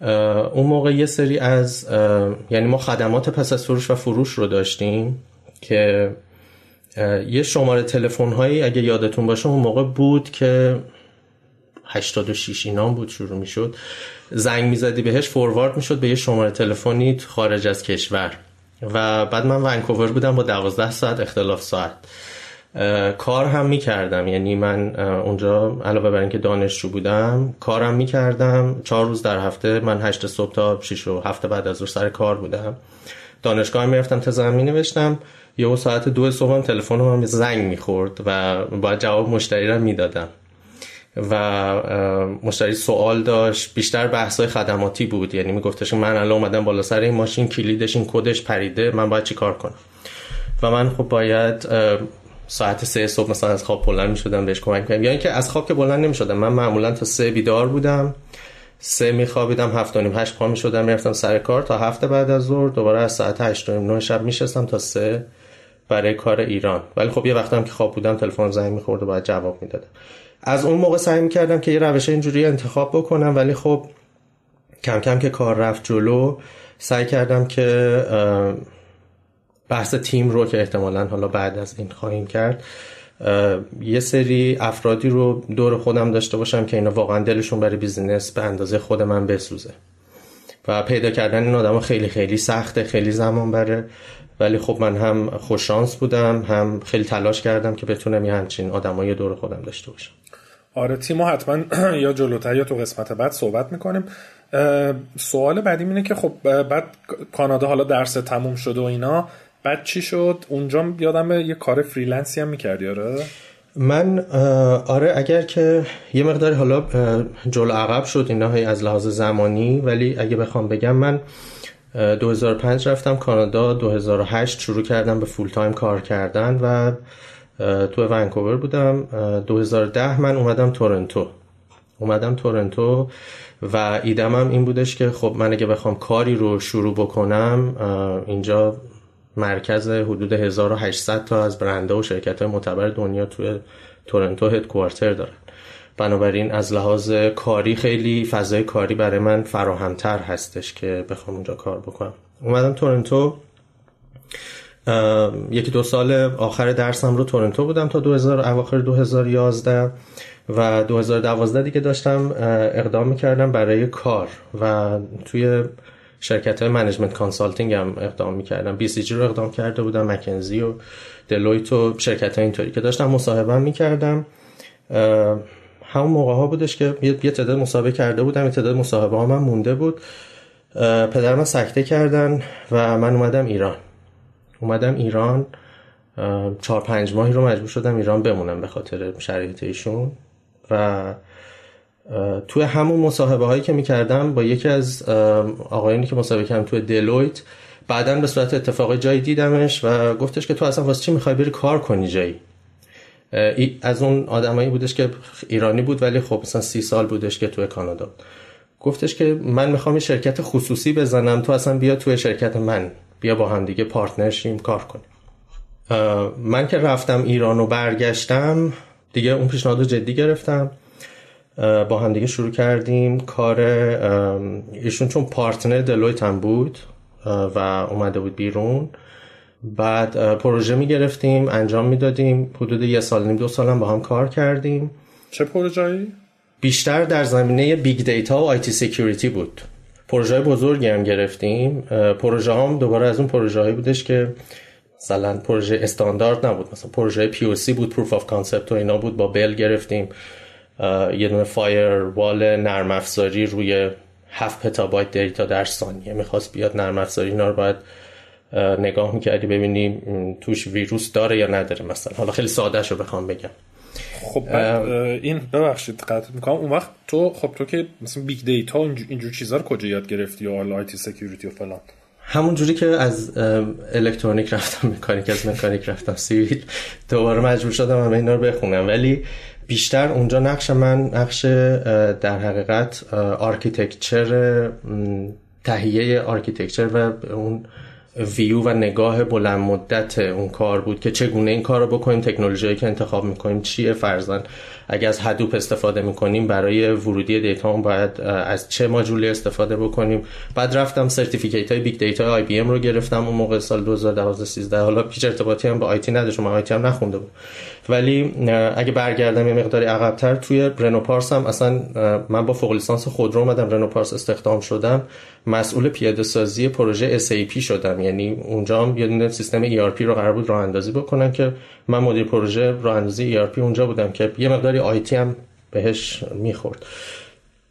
اون موقع یه سری از یعنی ما خدمات پس از فروش و فروش رو داشتیم که یه شماره تلفن هایی اگه یادتون باشه اون موقع بود که 86 اینام بود شروع می‌شد. زنگ می‌زدی بهش فوروارد می‌شد به یه شماره تلفنی خارج از کشور. و بعد من ونکوور بودم با 12 ساعت اختلاف ساعت. کار هم می‌کردم. یعنی من اونجا علاوه بر اینکه دانشجو بودم کارم می‌کردم. چهار روز در هفته من هشت صبح تا شیش و هفته بعد از ظهر سر کار بودم. دانشگاه می‌رفتم تزم می نوشتم یه ساعت دو صبح هم تلفن هم زنگ می‌خورد و باید جواب مشتری رو می‌دادم. و مشتری سوال داشت. بیشتر بحث های خدماتی بود. یعنی میگفتش من الان اومدم بالا سر این ماشین کلیدش این کدش پریده. من باید چی کار کنم؟ و من خب باید ساعت سه صبح مثلا از خواب بلند می شدم بهش کمک کنم یا اینکه از خواب که بلند نمی شدم من معمولا تا سه بیدار بودم. سه می خوابیدم هفت و نیم هشت پا می شدم می‌رفتم سر کار. تا هفته بعد از ظهر دوباره از ساعت هشت و نیم شب می شستم تا سه برای کار ایران. ولی خب یه وقتم که خواب بودم تلفن زنگ می‌خورد و باید جواب می‌دادم. از اون موقع سعی می‌کردم که یه روش اینجوری انتخاب بکنم ولی خب کم کم که کار رفت جلو سعی کردم که بحث تیم رو که احتمالا حالا بعد از این خواهیم کرد یه سری افرادی رو دور خودم داشته باشم که اینا واقعا دلشون برای بیزینس به اندازه خود من بسوزه. و پیدا کردن این آدم خیلی خیلی سخته خیلی زمان بره. ولی خب من هم خوششانس بودم هم خیلی تلاش کردم که بتونم یه همچین آدمای دور خودم داشته باشم. آره تیمو حتما یا جلوتر یا تو قسمت بعد صحبت می‌کنیم. سوال بعدی اینه که خب بعد کانادا حالا درس تموم شده و اینا. بعد چی شد؟ اونجا یادم یه کار freelance ی هم می‌کردی آره؟ من آره اگر که یه مقداری حالا جلو عقب شد اینا از لحاظ زمانی ولی اگه بخوام بگم من 2005 رفتم کانادا 2008 شروع کردم به full time کار کردن و تو ونکوور بودم. 2010 من اومدم تورنتو. اومدم تورنتو و ایدم هم این بودش که خب من اگه بخوام کاری رو شروع بکنم اینجا مرکز حدود 1800 تا از برنده و شرکت های معتبر دنیا توی تورنتو هدکوارتر دارن. بنابراین از لحاظ کاری خیلی فضای کاری برای من فراهمتر هستش که بخوام اونجا کار بکنم. اومدم تورنتو. یکی دو سال آخر درسم رو تورنتو بودم تا 2000 اواخر 2011 و 2012 دیگه داشتم اقدام می‌کردم برای کار و توی شرکت های management consulting هم اقدام می‌کردم BCG رو اقدام کرده بودم McKinsey و Deloitte و شرکت های اینطوری که داشتم مصاحبه می‌کردم همون موقع ها بودش که یه تعداد مصاحبه کرده بودم یه تعداد مصاحبه ها من مونده بود. پدر من سکته کردن و من اومدم ایران. اومدم ایران چهار پنج ماهی رو مجبور شدم ایران بمونم به خاطر شرایط ایشون. و توی همون مصاحبه هایی که می‌کردم با یکی از آقایانی که مصاحبه کردم توی دلویت بعدا به صورت اتفاقی جایی دیدمش و گفتش که تو اصلا واسه چی می‌خوای بری کار کنی جایی؟ از اون آدمایی بودش که ایرانی بود ولی خب مثلا سی سال بودش که توی کانادا. گفتش که من می‌خوام یه شرکت خصوصی بزنم تو اصلا بیا توی شرکت من بیا با هم دیگه partner شیم کار کنیم. من که رفتم ایران و برگشتم دیگه اون پیشنهاد رو جدی گرفتم. با هم دیگه شروع کردیم. کار ایشون چون partner Deloitte هم بود و اومده بود بیرون. بعد پروژه می گرفتیم انجام می‌دادیم. حدود یه سال نیم دو سال هم با هم کار کردیم. چه پروژه‌ای؟ بیشتر در زمینه big data و IT security بود. پروژه بزرگی هم گرفتیم. پروژه هم دوباره از اون پروژه هایی بودش که مثلا پروژه استاندارد نبود. مثلا پروژه POC بود proof of concept و اینا بود. با بل گرفتیم. یه دونه firewall نرم افزاری روی 7 پتابایت data در ثانیه. می‌خواست بیاد نرم افزاری اینا رو باید نگاه می‌کردی ببینیم توش ویروس داره یا نداره مثلا. حالا خیلی ساده رو بخوام بگم. خب این ببخشید قطع می‌کنم. اون وقت تو خب تو که مثلا big data اینجور چیزا رو کجا یاد گرفتی؟ یا IT security و فلان. همون جوری که از الکترونیک رفتم مکانیک از مکانیک رفتم. civil دوباره مجبور شدم همه اینا رو بخونم. ولی بیشتر اونجا نقش من نقش در حقیقت architecture تهیه architecture و اون ویو و نگاه بلند مدت اون کار بود که چگونه این کار رو بکنیم تکنولوژی که انتخاب می‌کنیم چیه فرضاً اگر از Hadoop استفاده می‌کنیم برای ورودی data باید از چه ماجولی استفاده بکنیم. بعد رفتم certificate های big data IBM رو گرفتم اون موقع سال 2012 13 حالا هیچ ارتباطی هم با IT نداشتم من IT هم نخونده بودم. ولی اگه برگردم یه مقداری عقبتر توی رنوپارس هم اصلا من با فوق لیسانس خودرو اومدم رنوپارس استخدام شدم. مسئول پیاده سازی پروژه SAP شدم. یعنی اونجا هم یه دونه سیستم ERP رو قرار بود راه اندازی بکنن که من مدیر پروژه راه اندازی ERP اونجا بودم که یه مقداری IT هم بهش می‌خورد.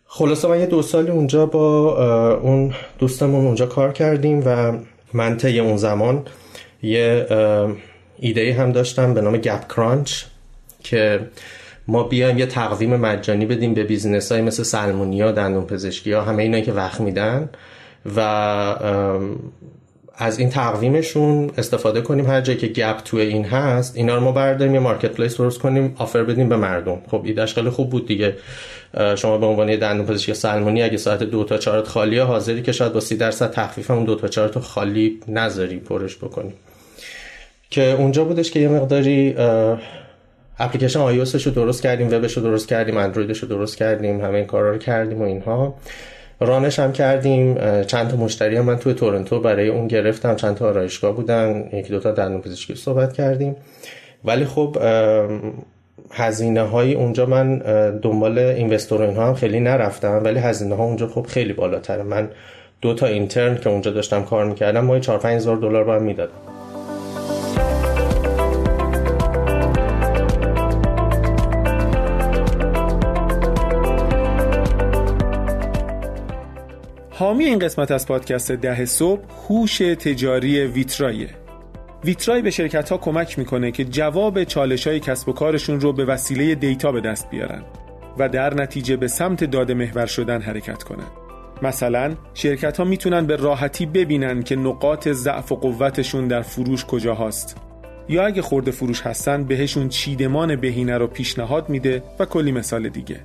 خلاصه من یه دو سالی اونجا با اون دوستمون اونجا کار کردیم و من اون زمان یه ایده هم داشتم به نام Gap Crunch که ما بیایم یه تقویم مجانی بدیم به business های مثل سلمونیا دندون پزشکی ها همه اینا که وقت میدن و از این تقویمشون استفاده کنیم. هر جایی که gap توی این هست اینا رو ما برداریم یه marketplace درست کنیم offer بدیم به مردم. خب ایدهش خیلی خوب بود دیگه. شما به عنوان دندون پزشکی سلمونی اگه ساعت دو تا چهارت خالیه حاضری که شاید با سی درصد تخفیف اون دو تا چهار تا خالی نذاری پرش بکنیم. که اونجا بودش که یه مقداری اپلیکیشن آی رو درست کردیم وبش رو درست کردیم اندرویدش رو درست کردیم همه این کارا رو کردیم و اینها. رانش هم کردیم چند تا مشتری هم من توی تورنتو برای اون گرفتم. چند تا آرایشگاه بودن یکی دوتا دندون پزشکی صحبت کردیم. ولی خب هزینه های اونجا من دنبال اینوستور اینها هم خیلی نرفتم. ولی هزینه ها اونجا خب خیلی بالاتره. من دو تا اینترن که اونجا داشتم کار می‌کردم ماهی 4 5 هزار دلار باید می‌دادم. حامی این قسمت از پادکست ده صبح هوش تجاری ویترایه. ویترای به شرکت ها کمک می‌کنه که جواب چالش های کسب و کارشون رو به وسیله دیتا به دست بیارن و در نتیجه به سمت داده محور شدن حرکت کنن. مثلا شرکت ها می‌تونن به راحتی ببینن که نقاط ضعف و قوتشون در فروش کجا هست یا اگه خورده فروش هستن بهشون چیدمان بهینه رو پیشنهاد میده و کلی مثال دیگه.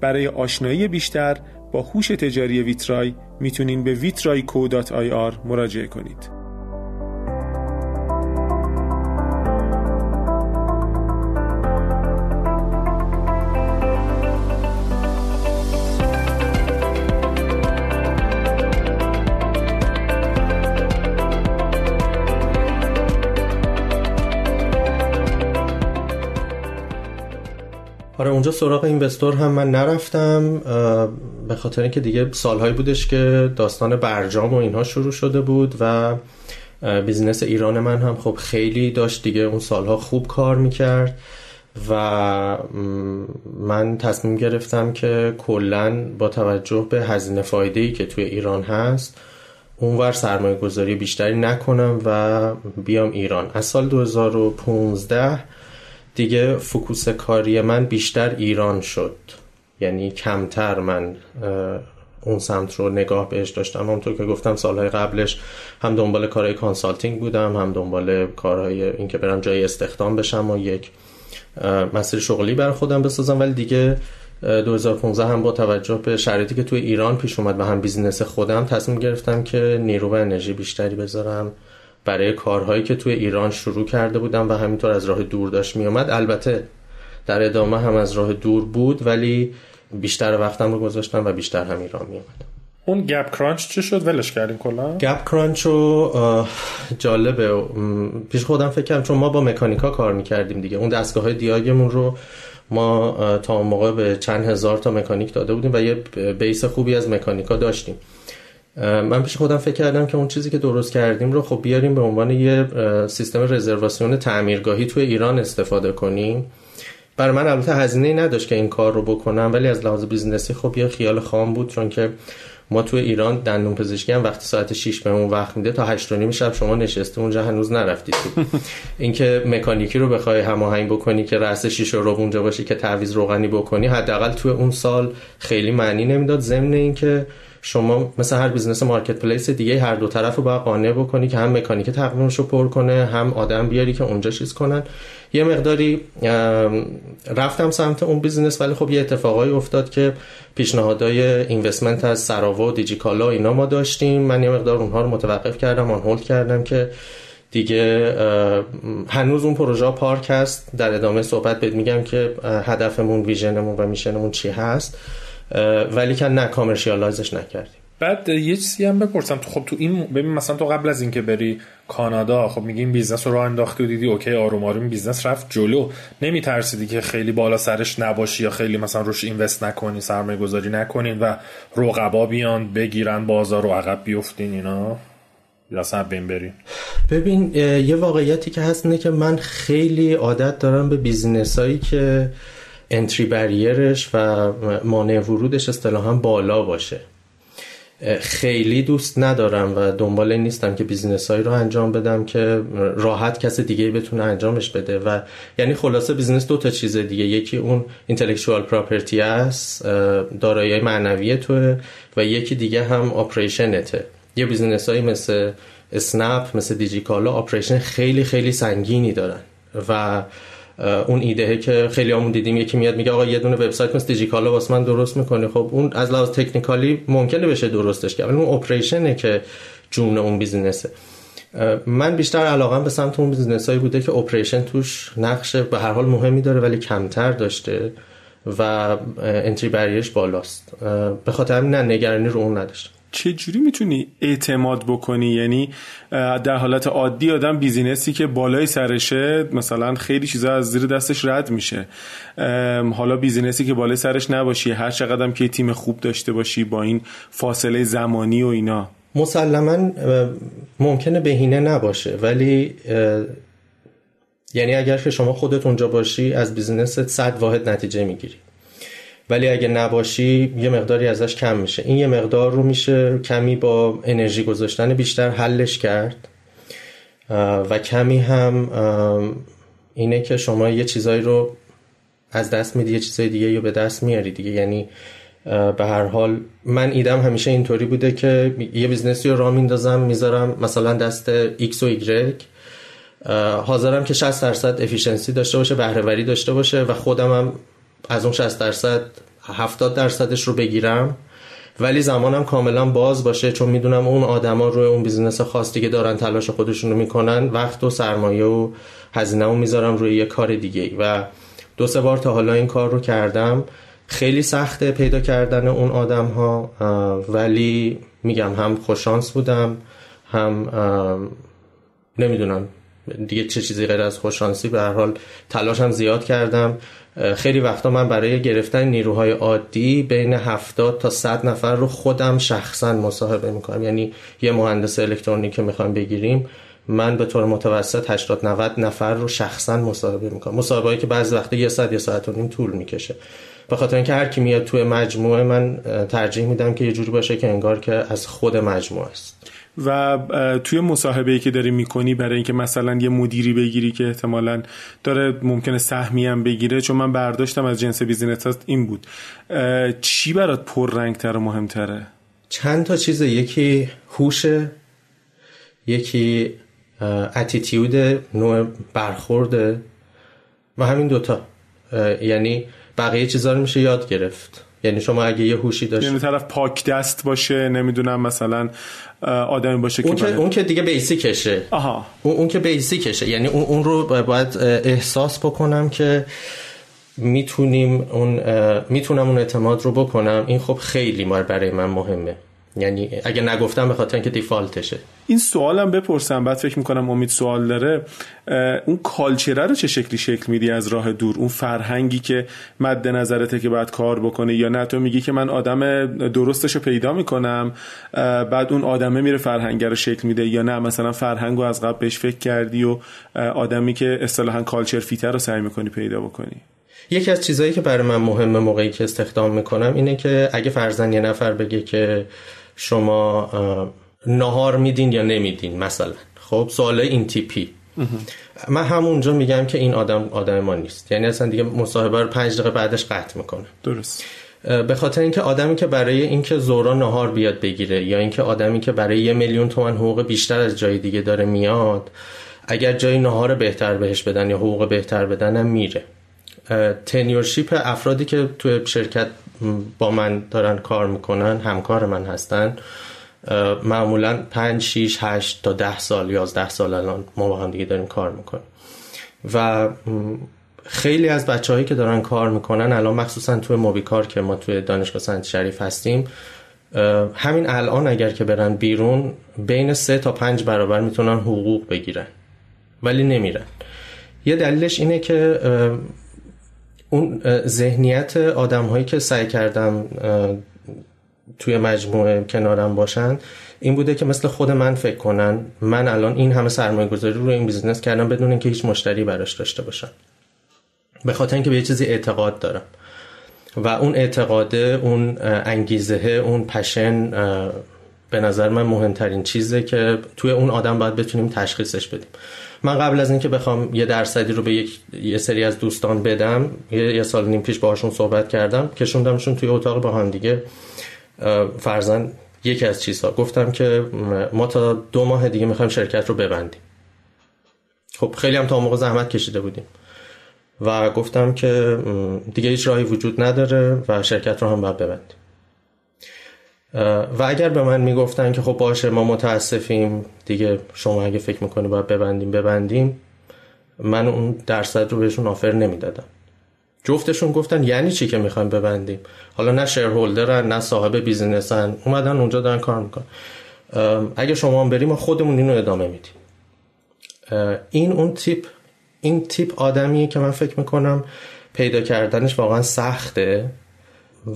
برای آشنایی بیشتر با هوش تجاری ویترای می‌تونین به vitrayco.ir مراجعه کنید. اونجا سراغ اینوستور هم من نرفتم به خاطر اینکه دیگه سالهایی بودش که داستان برجام و اینها شروع شده بود و بیزینس ایران من هم خب خیلی داشت دیگه اون سالها خوب کار می‌کرد و من تصمیم گرفتم که کلا با توجه به هزینه فایده ای که توی ایران هست اونور سرمایه گذاری بیشتری نکنم و بیام ایران. از سال 2015 دیگه focus کاری من بیشتر ایران شد. یعنی کمتر من اون سمت رو نگاه بهش داشتم. همونطور که گفتم سالهای قبلش هم دنبال کارهای consulting بودم هم دنبال کارهای اینکه برم جای استخدام بشم و یک مسیر شغلی بر خودم بسازم. ولی دیگه 2015 هم با توجه به شرایطی که توی ایران پیش اومد و هم business خودم تصمیم گرفتم که نیرو و انرژی بیشتری بذارم. برای کارهایی که توی ایران شروع کرده بودم و همینطور از راه دور داشت میومد البته در ادامه هم از راه دور بود ولی بیشتر وقتم رو گذاشتم و بیشتر هم ایران می اون گپ کرانچ چه شد؟ ولش کردیم کلا. گپ کرانچ رو جالبه. پیش خودم فکر کردم چون ما با مکانیکا کار می‌کردیم دیگه. اون دستگاه های دیاگمون رو ما تا اون موقع به چند هزار تا مکانیک داده بودیم و یه بیس خوبی از مکانیکا داشتیم. من پیش خودم فکر کردم که اون چیزی که درست کردیم رو خب بیاریم به عنوان یه سیستم رزرواسیون تعمیرگاهی توی ایران استفاده کنیم. برای من البته هزینه نداشت که این کار رو بکنم ولی از لحاظ business ی خب یه خیال خام بود چون که ما توی ایران دندون پزشکی هم وقتی ساعت 6 به اون وقت میده تا 8 نیم شب شما نشسته اونجا هنوز نرفتید. اینکه مکانیکی رو بخوای هماهنگ بکنی که رأس شیشه رو اونجا باشی که تعویض روغنی بکنی حداقل توی اون سال خیلی معنی نمی‌داد. ضمن اینکه شما مثل هر business marketplace دیگه هر دو طرف رو باید قانع بکنی که هم مکانیک تقویمش رو پر کنه هم آدم بیاری که اونجا چیز کنن. یه مقداری رفتم سمت اون business ولی خب یه اتفاقایی افتاد که پیشنهادهای investment از سراوا و دیجیکالا اینا ما داشتیم. من یه مقدار اونها رو متوقف کردم on hold کردم که دیگه هنوز اون پروژه پارک هست. در ادامه صحبت بهت میگم که هدفمون vision مون و mission مون چی هست. ولی که نه commercialize ش نکردیم. بعد یه چیزی هم بپرسم. تو خب تو این ببین مثلا تو قبل از اینکه بری کانادا خب میگی این business رو راه انداختی و دیدی OK آروم آروم business رفت جلو. نمیترسیدی که خیلی بالا سرش نباشی یا خیلی مثلا روش invest نکنی سرمایه گذاری نکنین و رقبا بیان بگیرن بازار رو عقب بیفتین اینا. از بین برین. ببین یه واقعیتی که هست اینه که من خیلی عادت دارم به business هایی که entry barrier ش و مانع ورودش اصطلاحا بالا باشه. خیلی دوست ندارم و دنبال نیستم که business هایی رو انجام بدم که راحت کس دیگه بتونه انجامش بده. و یعنی خلاصه business دو تا چیز دیگه. یکی اون intellectual property است دارایی معنوی توئه و یکی دیگه هم operation ته یه business هایی مثل اسنپ مثل دیجیکالا operation خیلی خیلی سنگینی دارن. و اون ایده که خیلی همون دیدیم یکی میاد میگه آقا یه دونه وبسایت مثل دیجیکالا واسه من درست می‌کنه خب اون از لحاظ technical ی ممکنه بشه درستش کرد اون operation ه که جون اون business ه. من بیشتر علاقم به سمت اون business هایی بوده که operation توش نقش به هر حال مهمی داره ولی کمتر داشته و entry barrier ش بالاست. به خاطر نه نگرانی رو اون نداشتم. چجوری می‌تونی اعتماد بکنی؟ یعنی در حالت عادی آدم business ی که بالای سرشه مثلا خیلی چیزا از زیر دستش رد میشه. حالا business ی که بالای سرش نباشی هر چقدر که تیم خوب داشته باشی با این فاصله زمانی و اینا. مسلما ممکنه بهینه نباشه ولی یعنی اگر که شما خودت اونجا باشی از business ت صد واحد نتیجه می‌گیری. ولی اگه نباشی یه مقداری ازش کم میشه. این یه مقدار رو میشه کمی با انرژی گذاشتن بیشتر حلش کرد. و کمی هم اینه که شما یه چیزایی رو از دست میدی یه چیزای دیگه رو به دست میاری دیگه. یعنی به هر حال من ایدم همیشه اینطوری بوده که یه business ی رو راه میندازم می‌ذارم مثلا دست X و Y. حاضرم که 60 درصد efficiency داشته باشه بهرهوری داشته باشه و خودم هم از اون 60 درصد 70 درصدش رو بگیرم. ولی زمانم کاملا باز باشه چون می‌دونم اون آدما روی اون business خاص دیگه دارن تلاش خودشون رو می‌کنن وقت و سرمایه و هزینه رو می‌ذارم روی یه کار دیگه و دو سه بار تا حالا این کار رو کردم. خیلی سخته پیدا کردن اون آدم ها ولی میگم هم خوششانس بودم هم نمی‌دونم دیگه چه چیزی غیر از خوششانسی به هر حال تلاشم زیاد کردم. خیلی وقتا من برای گرفتن نیروهای عادی بین 70 تا 100 نفر رو خودم شخصا مصاحبه می‌کنم. یعنی یه مهندس الکترونیک که می‌خوایم بگیریم من به طور متوسط 80 90 نفر رو شخصا مصاحبه می‌کنم. مصاحبه که بعضی وقتا یه ساعت یه ساعت و نیم طول می‌کشه. به خاطر اینکه هر کی میاد توی مجموعه من ترجیح میدم که یه جوری باشه که انگار که از خود مجموعه است. و توی مصاحبه ای که داری می‌کنی برای اینکه مثلا یه مدیری بگیری که احتمالا داره ممکنه سهمی هم بگیره چون من برداشتم از جنس بیزینس هست این بود. چی برات پررنگتر و مهمتره؟ چند تا چیز یکی هوش یکی اتیتیود نوع برخورده و همین دوتا. یعنی بقیه چیزا رو میشه یاد گرفت. یعنی شما اگه یه هوشی داشت یعنی طرف پاک دست باشه نمی‌دونم مثلا آدمی باشه اون که اون که دیگه بیسیکشه. آها. اون, اون که بیسیکشه. یعنی اون, اون رو باید احساس بکنم که می‌تونیم اون می‌تونم اون اعتماد رو بکنم. این خب خیلی مار برای من مهمه. یعنی اگه نگفتم به خاطر اینکه دیفالتشه. این سوالم بپرسم بعد فکر می‌کنم امید سوال داره. اون کالچره رو چه شکلی شکل میدی از راه دور؟ اون فرهنگی که مد نظرته که باید کار بکنه یا نه؟ تو میگی که من آدم درستش رو پیدا می‌کنم بعد اون آدمه میره فرهنگ رو شکل میده یا نه؟ مثلا فرهنگ رو از قبل بهش فکر کردی و آدمی که اصطلاحا کالچر فیتر رو سعی می‌کنی پیدا بکنی. یکی از چیزهایی که برای من مهمه موقعی که استخدام می‌کنم اینه که اگه فرزن یه نفر بگه که شما نهار میدین یا نمیدین مثلا. خب سوال این تیپی. من همونجا میگم که این آدم آدم ما نیست. یعنی اصلا دیگه مصاحبه رو پنج دقیقه بعدش قطع می‌کنه. درست. به خاطر اینکه آدمی که برای اینکه زورا نهار بیاد بگیره یا اینکه آدمی که برای یه میلیون تومن حقوق بیشتر از جای دیگه داره میاد اگر جای نهار بهتر بهش بدن یا حقوق بهتر بدن هم میره تنیورشیپ افرادی که توی شرکت با من دارن کار می‌کنن همکار من هستن. معمولا 5 6 8 تا 10 سال 11 سال الان ما با هم دیگه داریم کار می‌کنیم. و خیلی از بچههایی که دارن کار می‌کنن الان مخصوصا توی موبیکار که ما توی دانشگاه سنت شریف هستیم همین الان اگر که برن بیرون بین سه تا پنج برابر می‌تونن حقوق بگیرن. ولی نمیرن. یه دلیلش اینه که اون ذهنیت آدم هایی که سعی کردم توی مجموعه کنارم باشن این بوده که مثل خود من فکر کنن من الان این همه سرمایه گذاری رو این business کردم بدون اینکه هیچ مشتری براش داشته باشم. به خاطر اینکه به یه چیزی اعتقاد دارم. و اون اعتقاده اون انگیزه اون passion به نظر من مهمترین چیزه که توی اون آدم باید بتونیم تشخیصش بدیم. من قبل از اینکه بخوام یه درصدی رو به یک یه سری از دوستان بدم یه, یه سال نیم پیش باهاشون صحبت کردم کشوندمشون توی اتاق با هم دیگه فرزن یکی از چیزها. گفتم که ما تا دو ماه دیگه می‌خوایم شرکت رو ببندیم. خب خیلی هم تا موقع زحمت کشیده بودیم. و گفتم که دیگه هیچ راهی وجود نداره و شرکت رو هم باید ببندیم. و اگر به من می‌گفتن که خب باشه ما متاسفیم دیگه شما اگه فکر می‌کنی باید ببندیم ببندیم من اون درصد رو بهشون آفر نمی‌دادم. جفتشون گفتن یعنی چی که می‌خوایم ببندیم؟ حالا نه شیرهولدرن نه صاحب بیزینسن اومدن اونجا دارن کار می‌کنن. اگه شما هم بریم ما خودمون اینو ادامه میدیم. این اون تیپ این تیپ آدمیه که من فکر می‌کنم پیدا کردنش واقعا سخته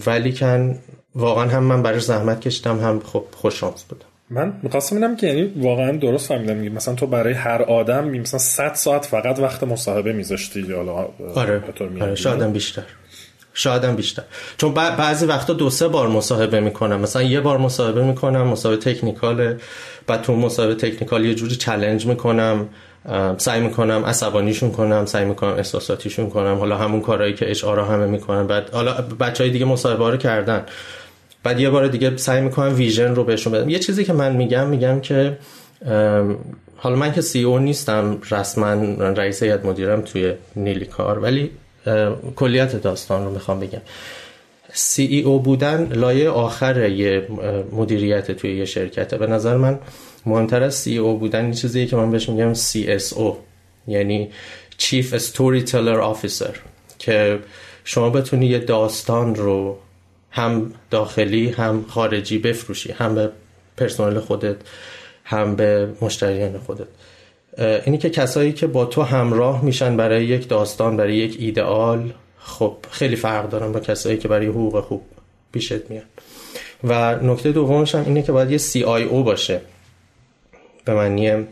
ولی کن واقعا هم من برای زحمت کشیدم هم خب خوش شانس بودم. من می‌خواستم ببینم که یعنی واقعا درست فهمیدم میگم مثلا تو برای هر آدم مثلا 100 ساعت فقط وقت مصاحبه میذاشتی یا حالا آره, آره شایدم بیشتر. شایدم بیشتر. چون بعضی وقتا دو سه بار مصاحبه می‌کنم. مثلا یه بار مصاحبه می‌کنم مصاحبه تکنیکال بعد تو مصاحبه تکنیکال یه جوری چلنج می‌کنم سعی می‌کنم عصبانیشون کنم سعی می‌کنم احساساتیشون کنم. حالا همون کارهایی که اچ همه می‌کنن. بعد حالا بچه های دیگه مصاحبه رو کردن. بعد یه بار دیگه سعی می‌کنم vision رو بهشون بدم. یه چیزی که من میگم میگم که حالا من که CEO نیستم رسما رئیس هیئت مدیرم توی نیلی کار ولی کلیت داستان رو می‌خوام بگم. CEO بودن لایه آخر یه مدیریت توی یه شرکته. به نظر من مهمتر از CEO بودن این چیزیه که من بهش میگم CIO یعنی چیف ستوری تلر آفیسر که شما بتونی یه داستان رو هم داخلی هم خارجی بفروشی هم به پرسنل خودت هم به مشتریان خودت. اینی که کسایی که با تو همراه میشن برای یک داستان برای یک ایدئال خب خیلی فرق دارن با کسایی که برای حقوق خوب پیشت میان. و نکته دومش هم اینه که باید یه CIO باشه. به معنی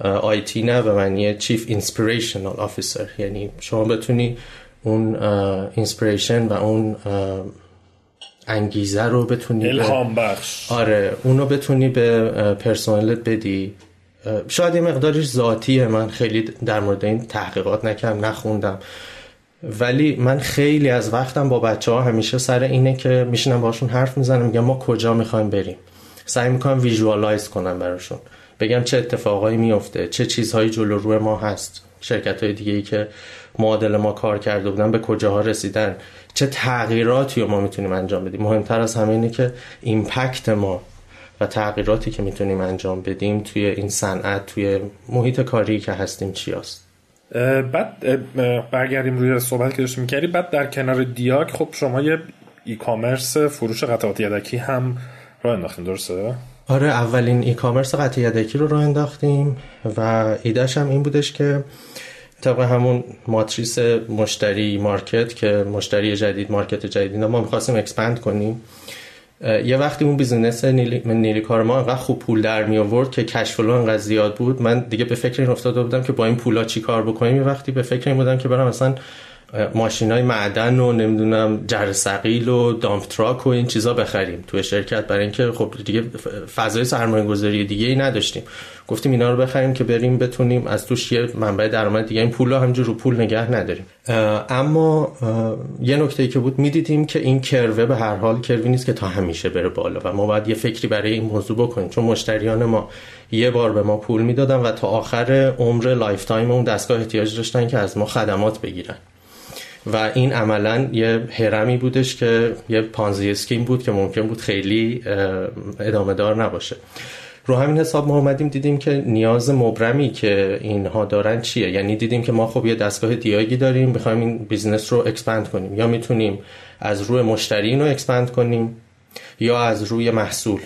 IT نه به معنی chief inspirational officer یعنی شما بتونی اون inspiration و اون انگیزه رو بتونی الهام بخش. آره اونو بتونی به پرسنلت بدی. شاید یه مقدارش ذاتیه من خیلی در مورد این تحقیقات نکردم نخوندم. ولی من خیلی از وقتم با بچه ها همیشه سر اینه که میشینم باشون حرف می‌زنم میگم ما کجا می‌خوایم بریم. سعی می‌کنم visualize کنم براشون. بگم چه اتفاقایی میفته چه چیزهایی جلو روی ما هست شرکت های دیگه ای که معادل ما کار کرده بودن به کجاها رسیدن؟ چه تغییراتی رو ما می‌تونیم انجام بدیم؟ مهمتر از همه اینه که impact ما و تغییراتی که می‌تونیم انجام بدیم توی این صنعت توی محیط کاری که هستیم چی هست بعد برگردیم روی صحبت که داشتیم می‌کردی بعد در کنار دیاگ خب شما یه e-commerce فروش قطعات یدکی هم راه انداختیم درسته؟ آره اولین e-commerce قطعه یدکی رو راه انداختیم و ایدهش هم این بودش که طبق همون ماتریس مشتری market که مشتری جدید market جدید ما می‌خواستیم expand کنیم. یه وقتی اون business نیلی, نیلی کار ما انقدر خوب پول در می آورد که cash flow انقدر زیاد بود من دیگه به فکر این افتاده بودم که با این پولا چی کار بکنیم. یه وقتی به فکر این بودم که برم مثلا ماشین های معدن و نمی‌دونم جرثقیل و dump truck و این چیزا بخریم توی شرکت برای اینکه خب دیگه فضای سرمایه گذاری دیگه ای نداشتیم. گفتیم اینا رو بخریم که بریم بتونیم از توش یه منبع درآمد دیگه. این پولا همینجور رو پول نگه نداریم. اما یه نکته که بود می‌دیدیم که این curve ه به هر حال curve ی نیست که تا همیشه بره بالا و ما باید یه فکری برای این موضوع بکنیم. چون مشتریان ما یه بار به ما پول می‌دادن و تا آخر عمر lifetime اون دستگاه احتیاج داشتن که از ما خدمات بگیرن. و این عملا یه هرمی بودش که یه Ponzi scheme بود که ممکن بود خیلی ادامه دار نباشه. رو همین حساب ما اومدیم دیدیم که نیاز مبرمی که اینها دارن چیه؟ یعنی دیدیم که ما خب یه دستگاه دیاگی داریم بخوایم این business رو expand کنیم. یا می‌تونیم از روی مشتری رو expand کنیم یا از روی محصول.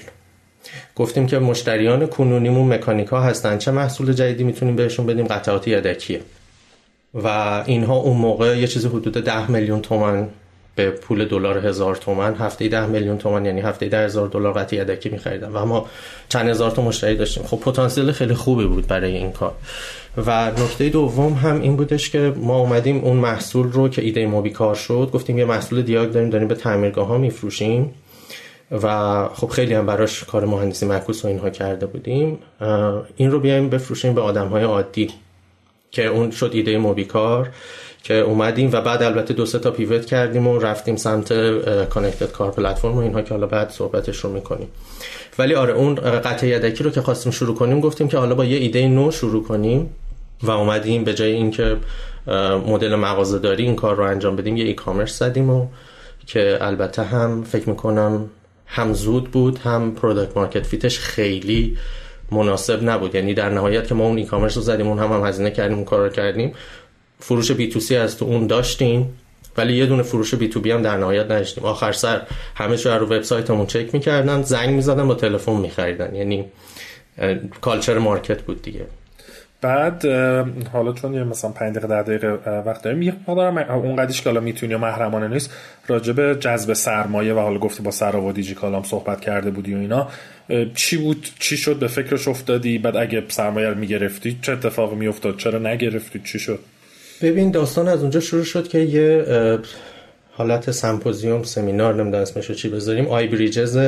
گفتیم که مشتریان کنونیمون مکانیکا هستن. چه محصول جدیدی می‌تونیم بهشون بدیم؟ قطعات یدکیه. و اینها اون موقع یه چیزی حدود ده میلیون تومن به پول دلار هزار تومن هفته ده میلیون تومن یعنی هفته ده هزار دلار قطعی یدکی میخریدن. و ما چند هزار تا مشتری داشتیم. خب پتانسیل خیلی خوبی بود برای این کار. و نکته دوم هم این بودش که ما اومدیم اون محصول رو که ایده موبی کار شد گفتیم یه محصول دیاگ داریم داریم به تعمیرگاه ها میفروشیم. و خب خیلی هم براش کار مهندسی معکوس و اینها کرده بودیم. این رو بیایم بفروشیم به آدم های عادی. که اون شد ایده موبیکار که اومدیم و بعد البته دو سه تا پیوت کردیم و رفتیم سمت کانکتد کار پلتفرم و اینها که حالا بعد صحبتش رو می‌کنیم. ولی آره اون قطع یدکی رو که خواستیم شروع کنیم گفتیم که حالا با یه ایده نو شروع کنیم و اومدیم به جای اینکه مدل مغازه داری این کار رو انجام بدیم یه ای کامرس زدیم و که البته هم فکر می‌کنم هم زود بود هم product market fit ش خیلی مناسب نبود. یعنی در نهایت که ما اون e-commerce رو زدیم اون هم, هم هزینه کردیم اون کار رو کردیم. فروش B2C از تو اون داشتیم ولی یه دونه فروش B2B هم در نهایت نداشتیم. آخر سر همه چیز رو وبسایتمون چک می‌کردن زنگ می‌زدن با تلفن میخریدن. یعنی culture market بود دیگه. بعد حالا چون یه مثلا 5 دقیقه 10 دقیقه وقت داریم یه مقدار اون قدیش که حالا می‌تونی محرمانه نیست راجع به جذب سرمایه و حالا گفتی با سراوا و دیجیکال هم صحبت کرده بودی و اینا چی بود؟ چی شد؟ به فکرش افتادی؟ بعد اگه سرمایه رو می‌گرفتی چه اتفاقی میافتاد؟ چرا نگرفتی؟ چی شد؟ ببین داستان از اونجا شروع شد که یه حالت سمپوزیوم سمینار نمی‌دونم اسمش چی بذاریم آی بریجز